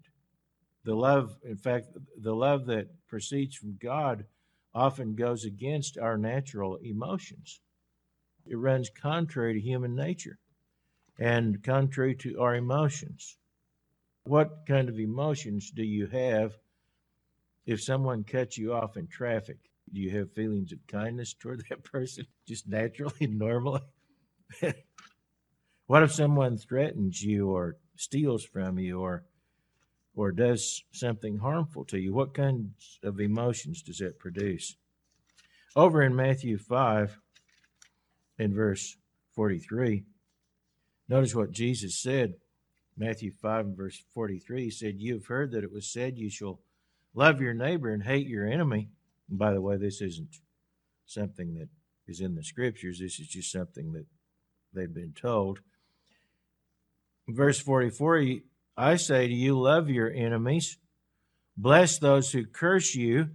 The love, in fact, the love that proceeds from God often goes against our natural emotions. It runs contrary to human nature and contrary to our emotions. What kind of emotions do you have if someone cuts you off in traffic? Do you have feelings of kindness toward that person just naturally, normally? what if someone threatens you or steals from you or or does something harmful to you? What kinds of emotions does it produce? Over in Matthew 5, in verse 43, notice what Jesus said. Matthew 5 and verse 43 he said, You have heard that it was said, You shall love your neighbor and hate your enemy. And by the way, this isn't something that is in the scriptures, this is just something that they've been told. Verse 44 I say to you, love your enemies, bless those who curse you,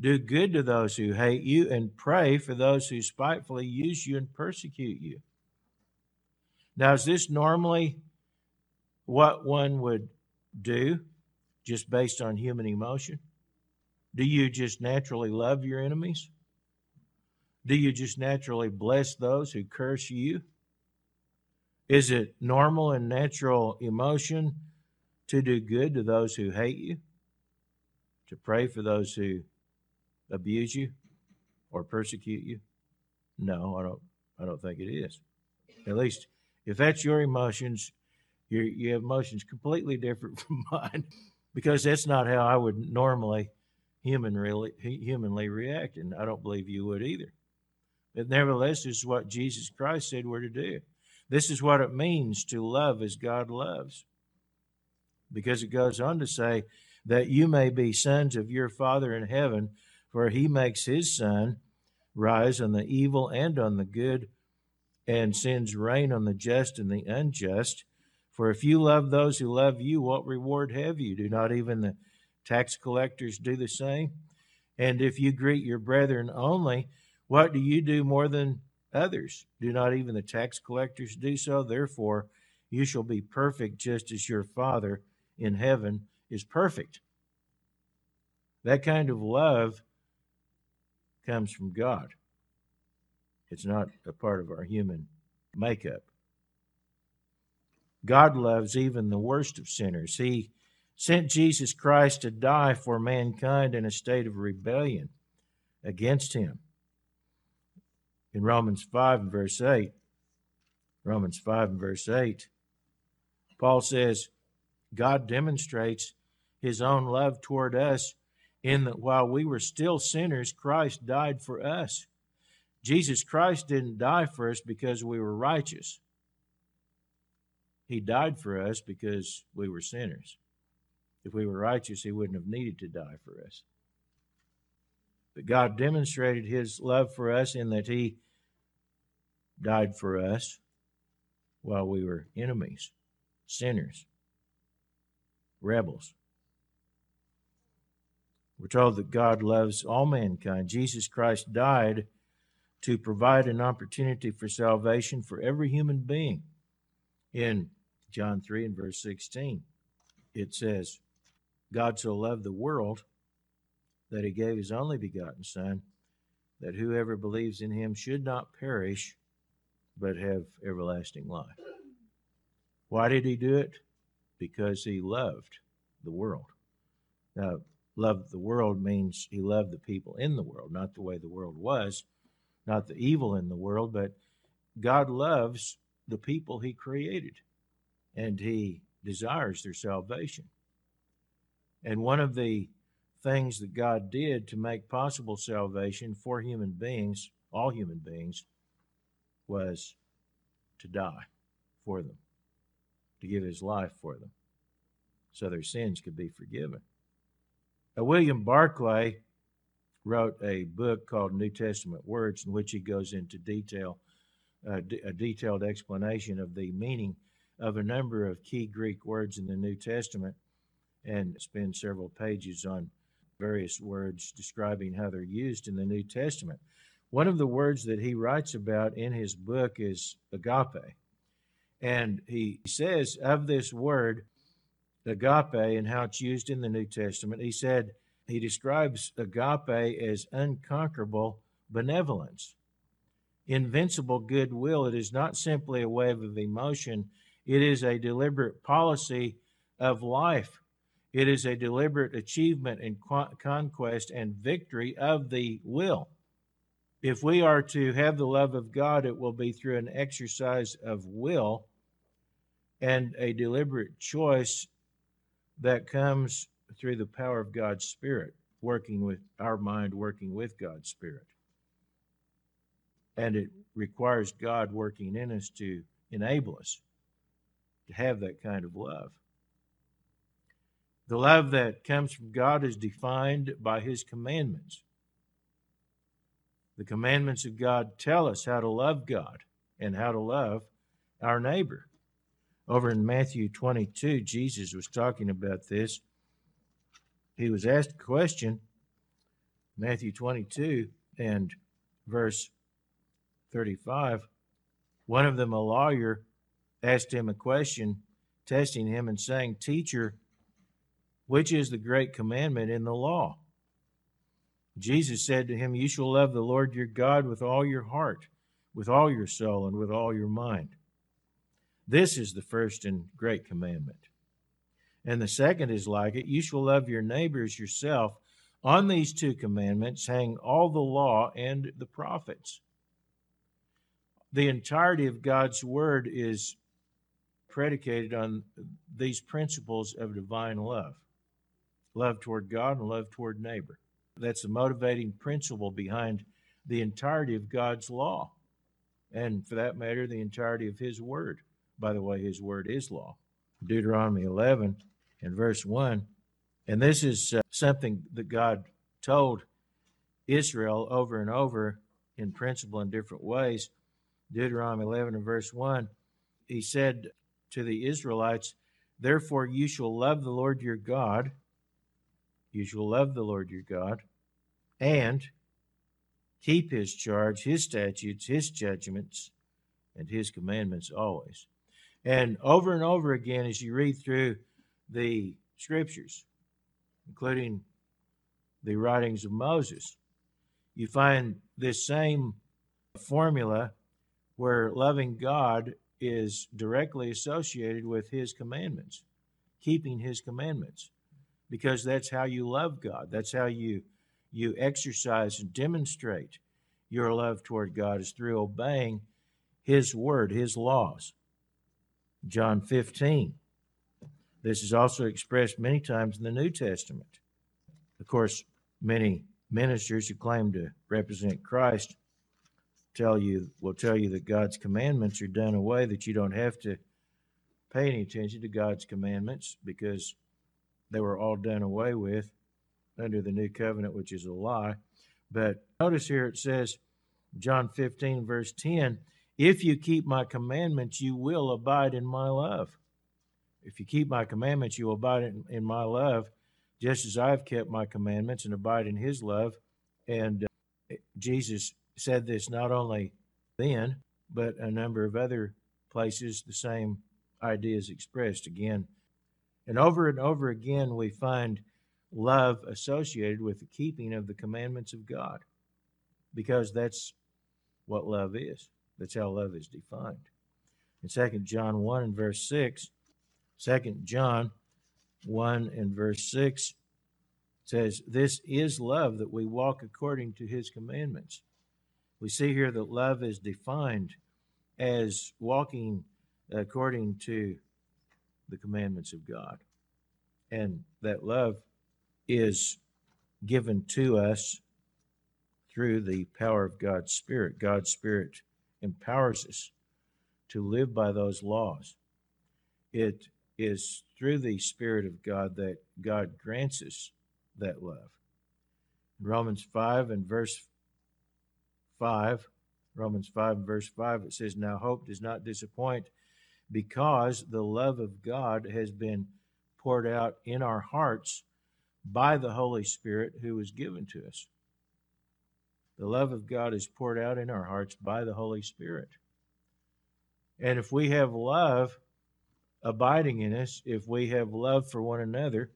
do good to those who hate you, and pray for those who spitefully use you and persecute you. Now, is this normally what one would do just based on human emotion? Do you just naturally love your enemies? Do you just naturally bless those who curse you? Is it normal and natural emotion to do good to those who hate you, to pray for those who abuse you or persecute you? No, I don't. I don't think it is. At least, if that's your emotions, you have emotions completely different from mine, because that's not how I would normally human really humanly react, and I don't believe you would either. But nevertheless, this is what Jesus Christ said we're to do. This is what it means to love as God loves because it goes on to say that you may be sons of your Father in heaven, for he makes his sun rise on the evil and on the good, and sends rain on the just and the unjust. For if you love those who love you, what reward have you? Do not even the tax collectors do the same? And if you greet your brethren only, what do you do more than others? Do not even the tax collectors do so? Therefore, you shall be perfect just as your Father in heaven is perfect. That kind of love comes from God. It's not a part of our human makeup. God loves even the worst of sinners. He sent Jesus Christ to die for mankind in a state of rebellion against him. In Romans 5 and verse 8, Romans 5 and verse 8, Paul says, God demonstrates his own love toward us in that while we were still sinners, Christ died for us. Jesus Christ didn't die for us because we were righteous. He died for us because we were sinners. If we were righteous, he wouldn't have needed to die for us. But God demonstrated his love for us in that he died for us while we were enemies, sinners rebels. We're told that God loves all mankind. Jesus Christ died to provide an opportunity for salvation for every human being. In John 3 and verse 16, it says, God so loved the world that he gave his only begotten Son, that whoever believes in him should not perish, but have everlasting life. Why did he do it? Because he loved the world. Now, love the world means he loved the people in the world, not the way the world was, not the evil in the world, but God loves the people he created and he desires their salvation. And one of the things that God did to make possible salvation for human beings, all human beings, was to die for them, to give his life for them, so their sins could be forgiven. Now, William Barclay wrote a book called New Testament Words, in which he goes into detail, uh, a detailed explanation of the meaning of a number of key Greek words in the New Testament, and spends several pages on various words describing how they're used in the New Testament. One of the words that he writes about in his book is agape. And he says of this word, agape, and how it's used in the New Testament, he said, he describes agape as unconquerable benevolence, invincible goodwill. It is not simply a wave of emotion, it is a deliberate policy of life. It is a deliberate achievement and conquest and victory of the will. If we are to have the love of God, it will be through an exercise of will and a deliberate choice that comes through the power of God's Spirit, working with our mind, working with God's Spirit. And it requires God working in us to enable us to have that kind of love. The love that comes from God is defined by His commandments. The commandments of God tell us how to love God and how to love our neighbor. Over in Matthew 22, Jesus was talking about this. He was asked a question, Matthew 22 and verse 35. One of them, a lawyer, asked him a question, testing him and saying, Teacher, which is the great commandment in the law? Jesus said to him, You shall love the Lord your God with all your heart, with all your soul, and with all your mind. This is the first and great commandment. And the second is like it you shall love your neighbors yourself. On these two commandments hang all the law and the prophets. The entirety of God's word is predicated on these principles of divine love love toward God and love toward neighbor. That's the motivating principle behind the entirety of God's law, and for that matter, the entirety of His Word. By the way, His Word is law. Deuteronomy 11 and verse 1. And this is uh, something that God told Israel over and over in principle in different ways. Deuteronomy 11 and verse 1, he said to the Israelites, Therefore you shall love the Lord your God. You shall love the Lord your God and keep his charge, his statutes, his judgments, and his commandments always. And over and over again, as you read through the scriptures, including the writings of Moses, you find this same formula where loving God is directly associated with his commandments, keeping his commandments, because that's how you love God. That's how you you exercise and demonstrate your love toward God is through obeying His word, His laws. John 15. This is also expressed many times in the New Testament. Of course, many ministers who claim to represent Christ tell you will tell you that God's commandments are done away that you don't have to pay any attention to God's commandments because they were all done away with under the new covenant, which is a lie. But notice here it says, John 15, verse 10, if you keep my commandments, you will abide in my love. If you keep my commandments, you will abide in, in my love, just as I have kept my commandments and abide in his love. And uh, Jesus said this not only then, but a number of other places, the same idea is expressed again. And over and over again, we find love associated with the keeping of the commandments of God because that's what love is. That's how love is defined. In 2 John 1 and verse 6, 2 John 1 and verse 6 says, This is love that we walk according to his commandments. We see here that love is defined as walking according to the commandments of God. And that love is given to us through the power of God's Spirit. God's Spirit empowers us to live by those laws. It is through the Spirit of God that God grants us that love. In Romans 5 and verse 5, Romans 5 and verse 5, it says, Now hope does not disappoint because the love of God has been poured out in our hearts by the Holy Spirit who was given to us. The love of God is poured out in our hearts by the Holy Spirit. And if we have love abiding in us, if we have love for one another,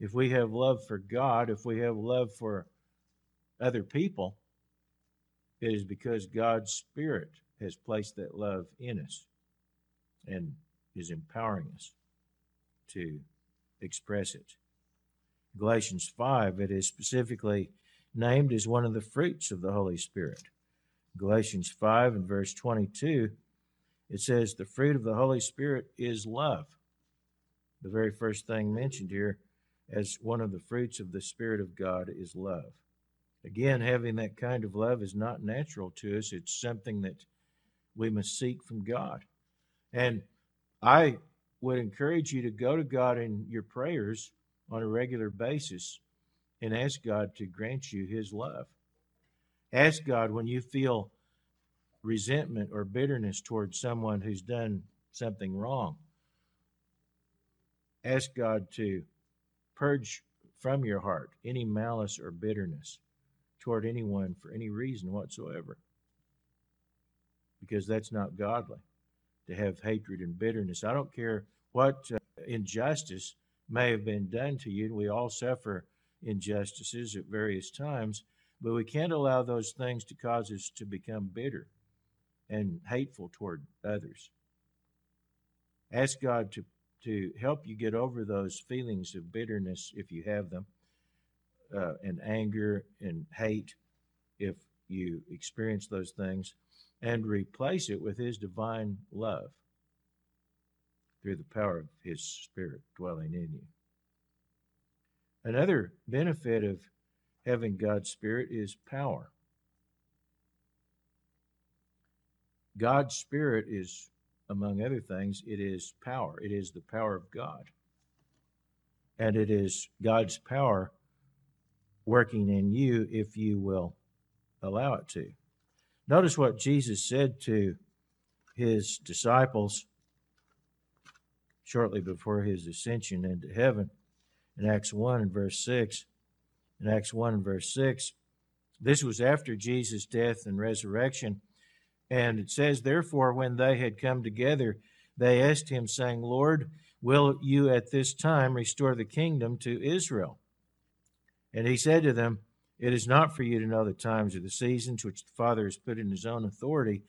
if we have love for God, if we have love for other people, it is because God's Spirit has placed that love in us and is empowering us to express it. Galatians 5, it is specifically named as one of the fruits of the Holy Spirit. Galatians 5 and verse 22, it says, The fruit of the Holy Spirit is love. The very first thing mentioned here as one of the fruits of the Spirit of God is love. Again, having that kind of love is not natural to us, it's something that we must seek from God. And I would encourage you to go to God in your prayers on a regular basis and ask God to grant you His love. Ask God when you feel resentment or bitterness towards someone who's done something wrong. Ask God to purge from your heart any malice or bitterness toward anyone for any reason whatsoever. Because that's not godly to have hatred and bitterness. I don't care what uh, injustice may have been done to you. We all suffer injustices at various times, but we can't allow those things to cause us to become bitter and hateful toward others. Ask God to, to help you get over those feelings of bitterness if you have them, uh, and anger and hate if you experience those things, and replace it with His divine love through the power of His Spirit dwelling in you. Another benefit of having God's Spirit is power. God's Spirit is, among other things, it is power. It is the power of God. And it is God's power working in you if you will allow it to. Notice what Jesus said to his disciples shortly before his ascension into heaven in Acts 1 and verse 6. In Acts 1 and verse 6, this was after Jesus' death and resurrection. And it says, Therefore, when they had come together, they asked him, saying, Lord, will you at this time restore the kingdom to Israel? And he said to them, It is not for you to know the times or the seasons which the Father has put in his own authority,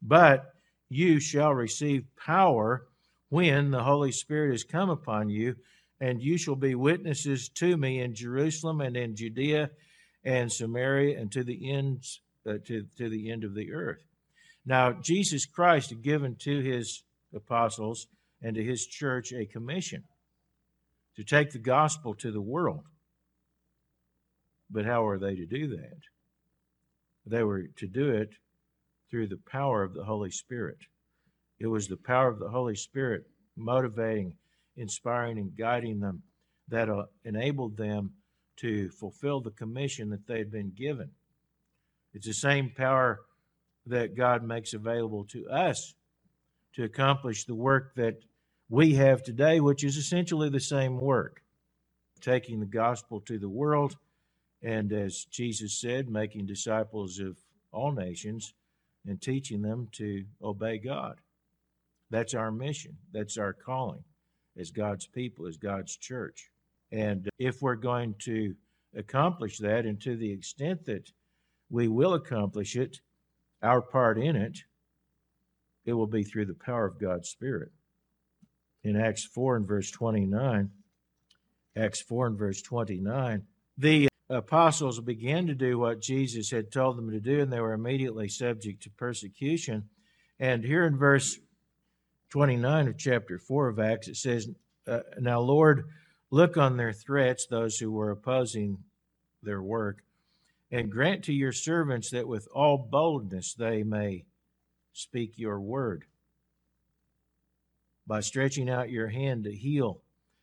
but you shall receive power when the Holy Spirit has come upon you, and you shall be witnesses to me in Jerusalem and in Judea and Samaria and to the ends uh, to, to the end of the earth. Now, Jesus Christ had given to his apostles and to his church a commission to take the gospel to the world. But how are they to do that? They were to do it through the power of the Holy Spirit. It was the power of the Holy Spirit motivating, inspiring, and guiding them that uh, enabled them to fulfill the commission that they had been given. It's the same power that God makes available to us to accomplish the work that we have today, which is essentially the same work taking the gospel to the world, and as Jesus said, making disciples of all nations and teaching them to obey God. That's our mission. That's our calling as God's people, as God's church. And if we're going to accomplish that, and to the extent that we will accomplish it, our part in it it will be through the power of God's Spirit. In Acts 4 and verse 29, Acts 4 and verse 29, the apostles began to do what Jesus had told them to do, and they were immediately subject to persecution. And here in verse 29 of chapter 4 of Acts, it says, uh, Now, Lord, look on their threats, those who were opposing their work, and grant to your servants that with all boldness they may speak your word by stretching out your hand to heal,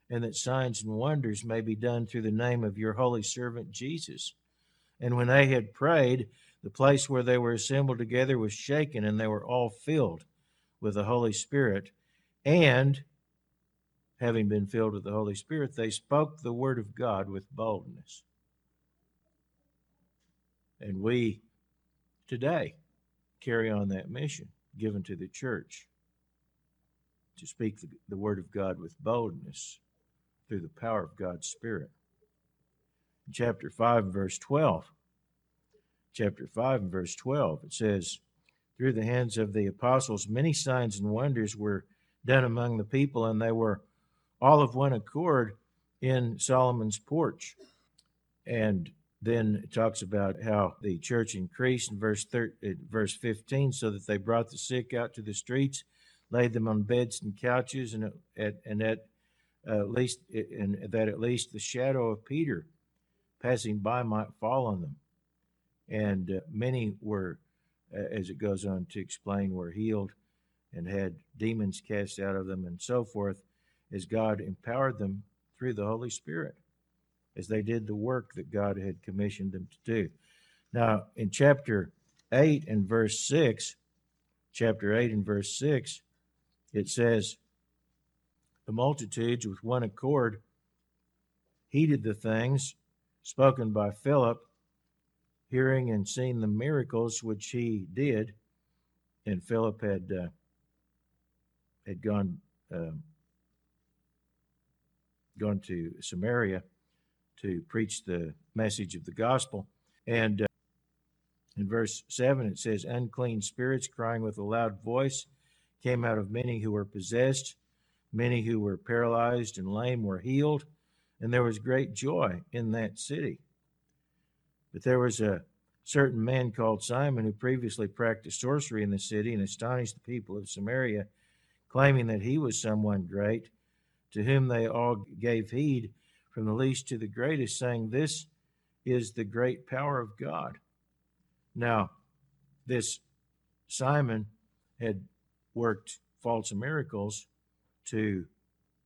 and that signs and wonders may be done through the name of your holy servant Jesus. And when they had prayed, the place where they were assembled together was shaken, and they were all filled with the Holy Spirit. And having been filled with the Holy Spirit, they spoke the word of God with boldness. And we today carry on that mission given to the church to speak the, the word of God with boldness through the power of God's Spirit. Chapter 5 and verse 12, chapter 5 and verse 12, it says, Through the hands of the apostles, many signs and wonders were done among the people, and they were all of one accord in Solomon's porch. And then it talks about how the church increased in verse thir- eh, verse 15 so that they brought the sick out to the streets laid them on beds and couches and at and at uh, least and that at least the shadow of peter passing by might fall on them and uh, many were uh, as it goes on to explain were healed and had demons cast out of them and so forth as god empowered them through the holy spirit as they did the work that God had commissioned them to do. Now, in chapter 8 and verse 6, chapter 8 and verse 6, it says, The multitudes with one accord heeded the things spoken by Philip, hearing and seeing the miracles which he did. And Philip had uh, had gone uh, gone to Samaria to preach the message of the gospel. And uh, in verse 7, it says, Unclean spirits crying with a loud voice came out of many who were possessed. Many who were paralyzed and lame were healed, and there was great joy in that city. But there was a certain man called Simon who previously practiced sorcery in the city and astonished the people of Samaria, claiming that he was someone great, to whom they all gave heed from the least to the greatest, saying, This is the great power of God. Now, this Simon had worked false miracles to,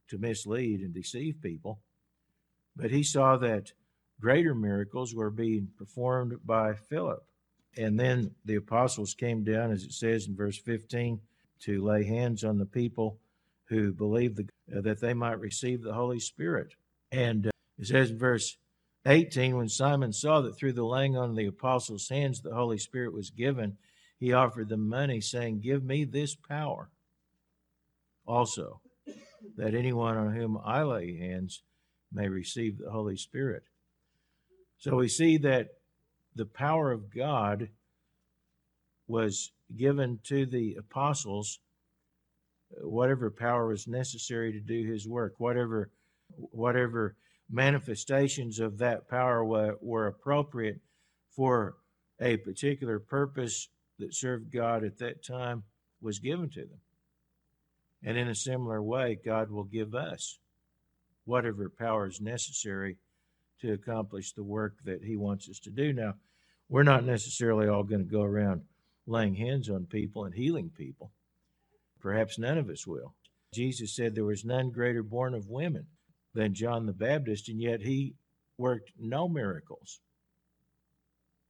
to mislead and deceive people, but he saw that greater miracles were being performed by Philip. And then the apostles came down, as it says in verse 15, to lay hands on the people who believed the, uh, that they might receive the Holy Spirit. And uh, it says in verse 18 when Simon saw that through the laying on of the apostles' hands the Holy Spirit was given, he offered them money, saying, Give me this power also, that anyone on whom I lay hands may receive the Holy Spirit. So we see that the power of God was given to the apostles, whatever power was necessary to do his work, whatever whatever manifestations of that power were, were appropriate for a particular purpose that served God at that time was given to them. And in a similar way, God will give us whatever power is necessary to accomplish the work that He wants us to do. Now, we're not necessarily all going to go around laying hands on people and healing people. Perhaps none of us will. Jesus said there was none greater born of women than John the Baptist, and yet he worked no miracles.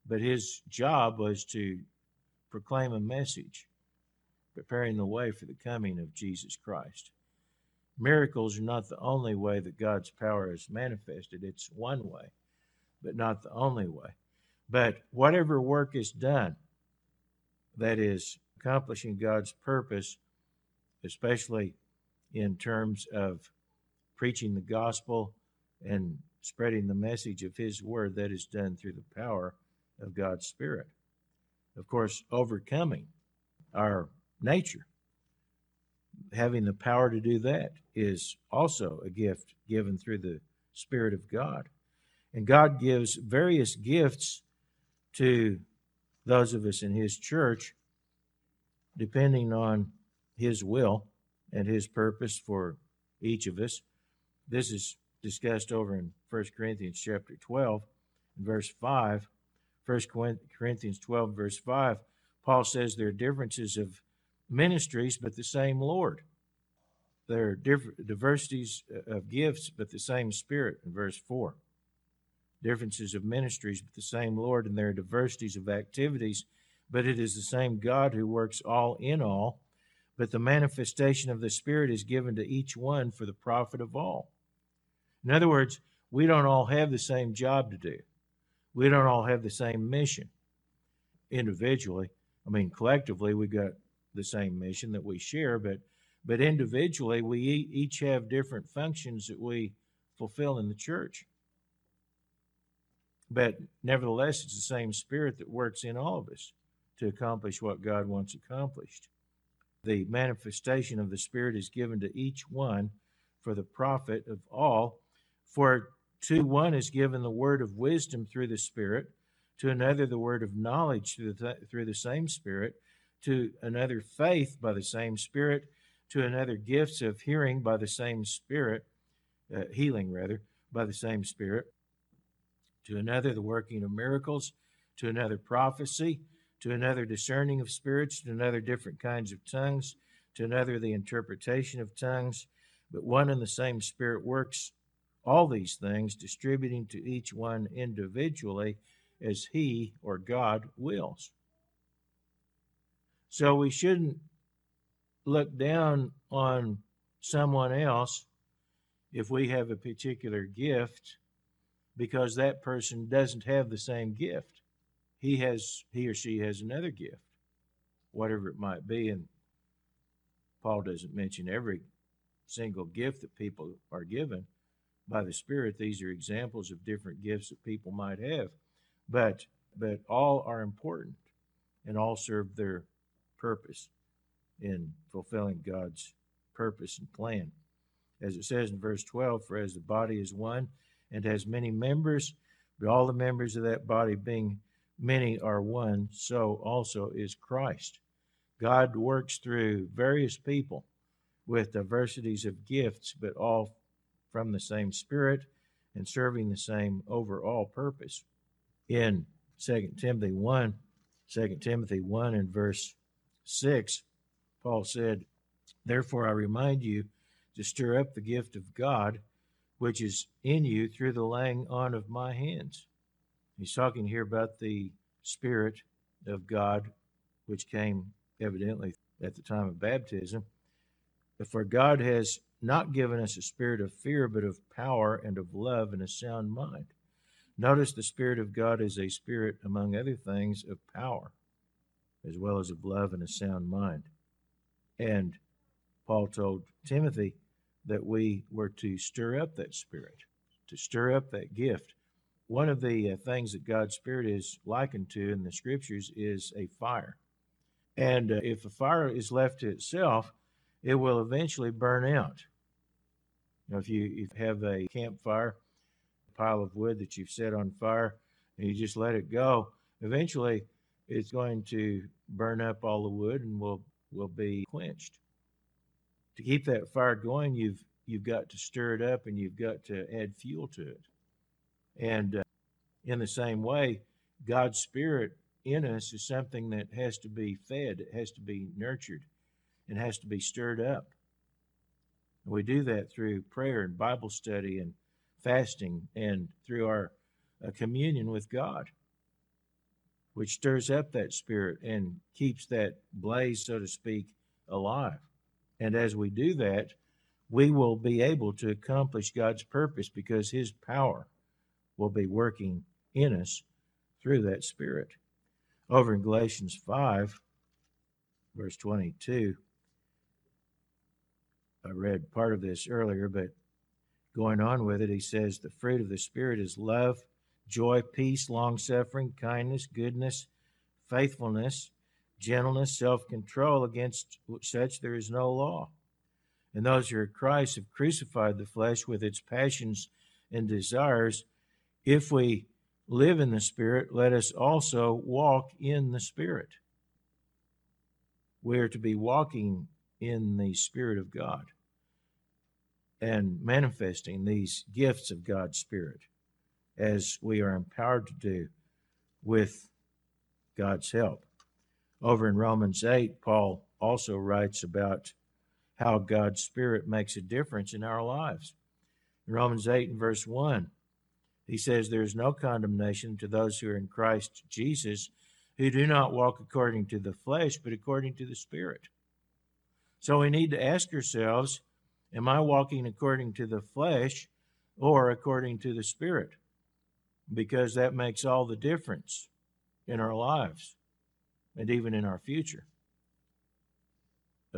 But his job was to proclaim a message, preparing the way for the coming of Jesus Christ. Miracles are not the only way that God's power is manifested, it's one way, but not the only way. But whatever work is done that is accomplishing God's purpose, especially in terms of preaching the gospel and spreading the message of His word that is done through the power of God's Spirit. Of course, overcoming our nature, having the power to do that is also a gift given through the Spirit of God. And God gives various gifts to those of us in His church, depending on His will and His purpose for each of us. This is discussed over in 1 Corinthians chapter 12, verse 5. 1 Corinthians 12, verse 5, Paul says there are differences of ministries, but the same Lord. There are diversities of gifts, but the same Spirit in verse 4. Differences of ministries, but the same Lord, and there are diversities of activities, but it is the same God who works all in all. But the manifestation of the Spirit is given to each one for the profit of all. In other words, we don't all have the same job to do. We don't all have the same mission individually. I mean, collectively, we got the same mission that we share, but but individually, we each have different functions that we fulfill in the church. But nevertheless, it's the same Spirit that works in all of us to accomplish what God wants accomplished. The manifestation of the Spirit is given to each one for the profit of all. For to one is given the word of wisdom through the Spirit, to another the word of knowledge through the, through the same Spirit, to another faith by the same Spirit, to another gifts of hearing by the same Spirit, uh, healing rather, by the same Spirit, to another the working of miracles, to another prophecy, to another discerning of spirits, to another different kinds of tongues, to another the interpretation of tongues. But one and the same Spirit works all these things, distributing to each one individually as He or God wills. So we shouldn't look down on someone else if we have a particular gift because that person doesn't have the same gift. He has he or she has another gift, whatever it might be and Paul doesn't mention every single gift that people are given by the spirit these are examples of different gifts that people might have but but all are important and all serve their purpose in fulfilling God's purpose and plan. As it says in verse 12, for as the body is one and has many members, but all the members of that body being many are one, so also is Christ. God works through various people with diversities of gifts, but all from the same Spirit and serving the same overall purpose. In 2 Timothy 1, 2 Timothy 1 and verse 6, Paul said, Therefore I remind you to stir up the gift of God which is in you through the laying on of my hands. He's talking here about the Spirit of God, which came evidently at the time of baptism. For God has not given us a spirit of fear, but of power and of love and a sound mind. Notice the Spirit of God is a spirit, among other things, of power as well as of love and a sound mind. And Paul told Timothy that we were to stir up that spirit, to stir up that gift. One of the uh, things that God's Spirit is likened to in the scriptures is a fire. And uh, if a fire is left to itself, it will eventually burn out. Now, if you, if you have a campfire, a pile of wood that you've set on fire, and you just let it go, eventually it's going to burn up all the wood and will will be quenched. To keep that fire going, you've you've got to stir it up and you've got to add fuel to it. And uh, in the same way, God's Spirit in us is something that has to be fed, it has to be nurtured, and has to be stirred up. And we do that through prayer and Bible study and fasting and through our uh, communion with God which stirs up that spirit and keeps that blaze, so to speak, alive. And as we do that, we will be able to accomplish God's purpose because His power will be working in us through that Spirit. Over in Galatians 5, verse 22, I read part of this earlier, but going on with it, he says, The fruit of the Spirit is love joy, peace, long suffering, kindness, goodness, faithfulness, gentleness, self control. Against such there is no law. And those who are Christ have crucified the flesh with its passions and desires. If we live in the Spirit, let us also walk in the Spirit. We are to be walking in the Spirit of God and manifesting these gifts of God's Spirit as we are empowered to do with God's help. Over in Romans 8, Paul also writes about how God's Spirit makes a difference in our lives. In Romans 8 and verse 1, he says, There is no condemnation to those who are in Christ Jesus, who do not walk according to the flesh, but according to the Spirit. So we need to ask ourselves, Am I walking according to the flesh or according to the Spirit? Because that makes all the difference in our lives and even in our future.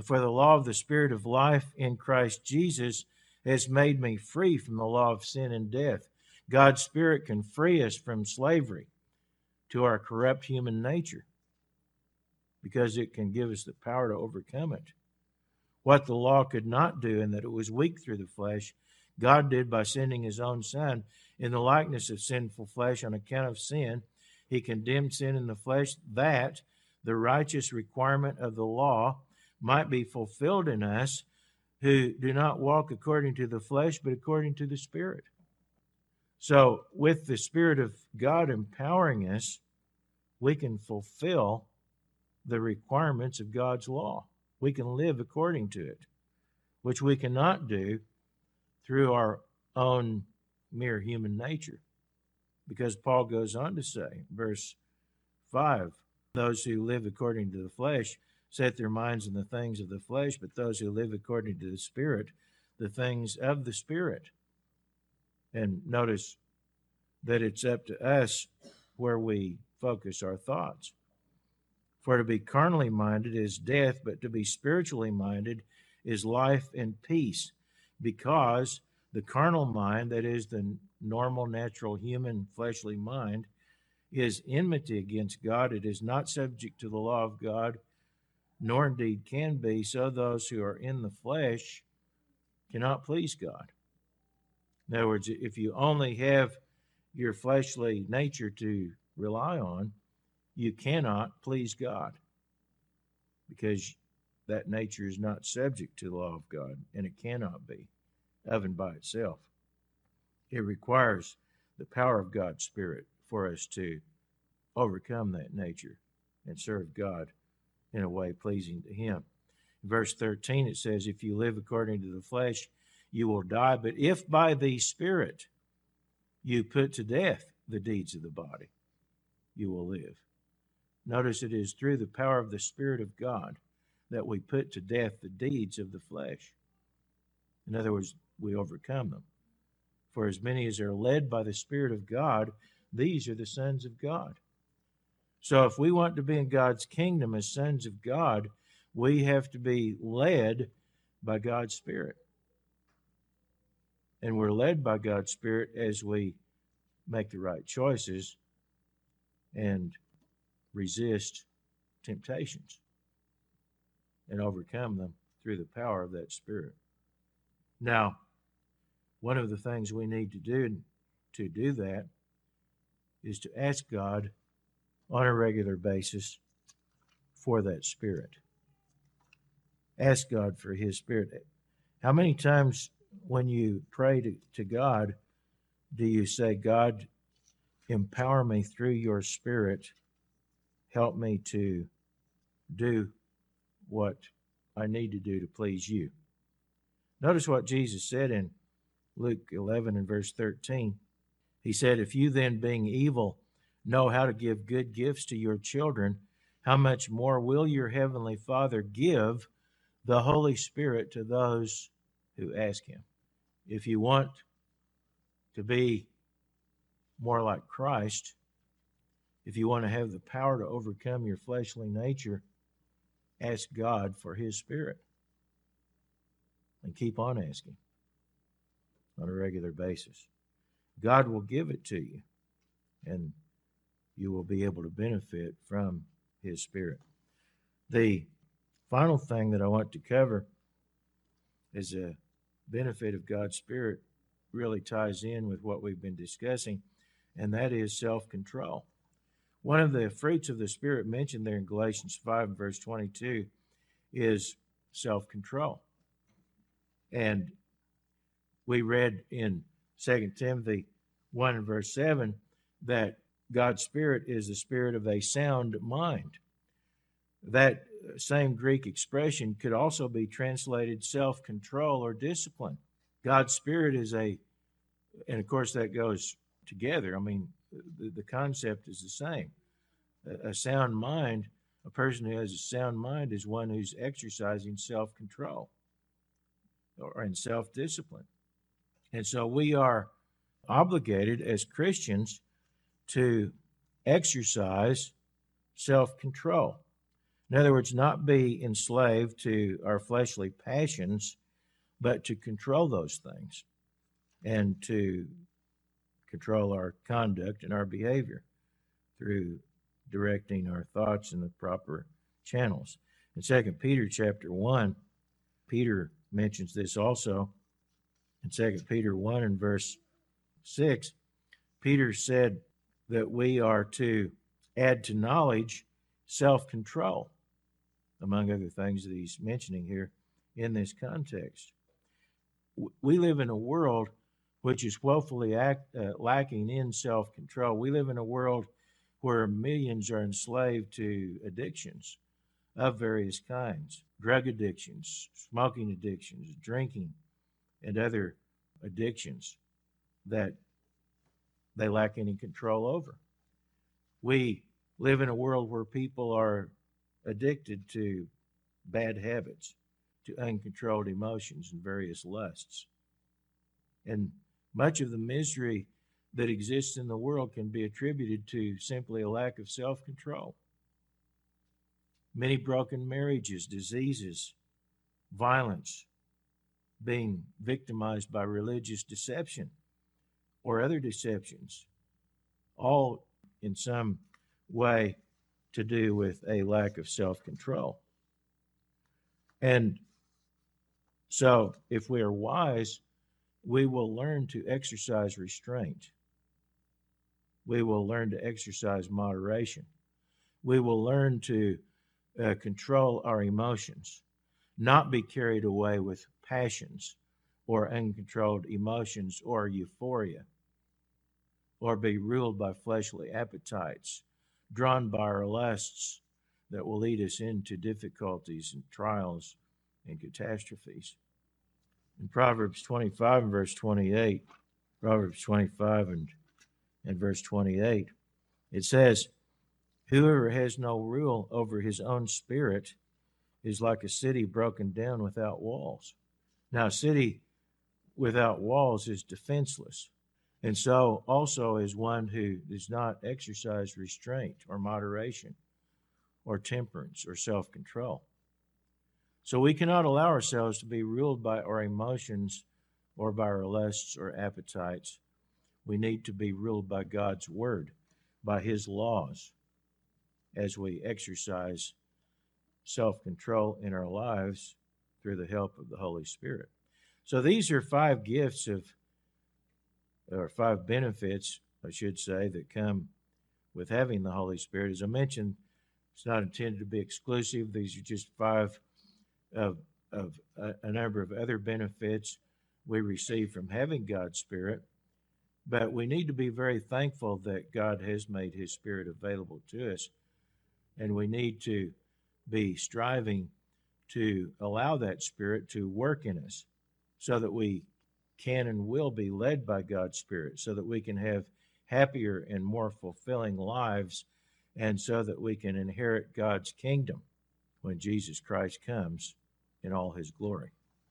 For the law of the Spirit of life in Christ Jesus has made me free from the law of sin and death. God's Spirit can free us from slavery to our corrupt human nature because it can give us the power to overcome it. What the law could not do, and that it was weak through the flesh, God did by sending his own Son in the likeness of sinful flesh on account of sin. He condemned sin in the flesh that the righteous requirement of the law might be fulfilled in us who do not walk according to the flesh, but according to the Spirit. So, with the Spirit of God empowering us, we can fulfill the requirements of God's law. We can live according to it, which we cannot do through our own mere human nature. Because Paul goes on to say, verse 5 those who live according to the flesh set their minds on the things of the flesh, but those who live according to the Spirit, the things of the Spirit. And notice that it's up to us where we focus our thoughts. For to be carnally minded is death, but to be spiritually minded is life and peace, because the carnal mind, that is the normal, natural, human, fleshly mind, is enmity against God. It is not subject to the law of God, nor indeed can be. So those who are in the flesh cannot please God. In other words, if you only have your fleshly nature to rely on, you cannot please God because that nature is not subject to the law of God and it cannot be and by itself. It requires the power of God's Spirit for us to overcome that nature and serve God in a way pleasing to Him. In verse 13, it says, If you live according to the flesh, you will die. But if by the Spirit you put to death the deeds of the body, you will live. Notice it is through the power of the Spirit of God that we put to death the deeds of the flesh. In other words, we overcome them. For as many as are led by the Spirit of God, these are the sons of God. So if we want to be in God's kingdom as sons of God, we have to be led by God's Spirit. And we're led by God's Spirit as we make the right choices and resist temptations and overcome them through the power of that Spirit. Now, one of the things we need to do to do that is to ask God on a regular basis for that Spirit. Ask God for His Spirit. How many times when you pray to, to God do you say, God, empower me through your Spirit? Help me to do what I need to do to please you. Notice what Jesus said in Luke 11 and verse 13. He said, If you then, being evil, know how to give good gifts to your children, how much more will your heavenly Father give the Holy Spirit to those who ask Him? If you want to be more like Christ, if you want to have the power to overcome your fleshly nature, ask God for His Spirit. And keep on asking on a regular basis. God will give it to you, and you will be able to benefit from His Spirit. The final thing that I want to cover is a benefit of God's Spirit really ties in with what we've been discussing, and that is self control. One of the fruits of the Spirit mentioned there in Galatians 5, verse 22, is self control. And we read in 2 Timothy 1 and verse 7 that God's Spirit is the spirit of a sound mind. That same Greek expression could also be translated self control or discipline. God's Spirit is a, and of course that goes together. I mean, the, the concept is the same. A, a sound mind, a person who has a sound mind, is one who's exercising self control or and self discipline. And so we are obligated as Christians to exercise self control. In other words, not be enslaved to our fleshly passions, but to control those things and to control our conduct and our behavior through directing our thoughts in the proper channels. In 2 Peter chapter 1, Peter mentions this also. In 2 Peter 1 and verse 6, Peter said that we are to add to knowledge self control among other things that he's mentioning here in this context. We live in a world which is woefully act, uh, lacking in self control. We live in a world where millions are enslaved to addictions of various kinds drug addictions, smoking addictions, drinking, and other addictions that they lack any control over. We live in a world where people are addicted to bad habits, to uncontrolled emotions and various lusts. And much of the misery that exists in the world can be attributed to simply a lack of self control. Many broken marriages, diseases, violence, being victimized by religious deception or other deceptions, all in some way to do with a lack of self control. And so, if we are wise, we will learn to exercise restraint. We will learn to exercise moderation. We will learn to uh, control our emotions, not be carried away with passions or uncontrolled emotions or euphoria, or be ruled by fleshly appetites drawn by our lusts that will lead us into difficulties and trials and catastrophes. In Proverbs 25 and verse 28, Proverbs 25 and, and verse 28, it says, Whoever has no rule over his own spirit is like a city broken down without walls. Now, a city without walls is defenseless. And so also is one who does not exercise restraint or moderation or temperance or self control. So we cannot allow ourselves to be ruled by our emotions or by our lusts or appetites. We need to be ruled by God's word, by his laws, as we exercise self control in our lives through the help of the Holy Spirit. So these are five gifts of or five benefits, I should say, that come with having the Holy Spirit. As I mentioned, it's not intended to be exclusive. These are just five of, of a, a number of other benefits we receive from having God's Spirit. But we need to be very thankful that God has made His Spirit available to us. And we need to be striving to allow that Spirit to work in us so that we can and will be led by God's Spirit so that we can have happier and more fulfilling lives and so that we can inherit God's kingdom when Jesus Christ comes in all his glory.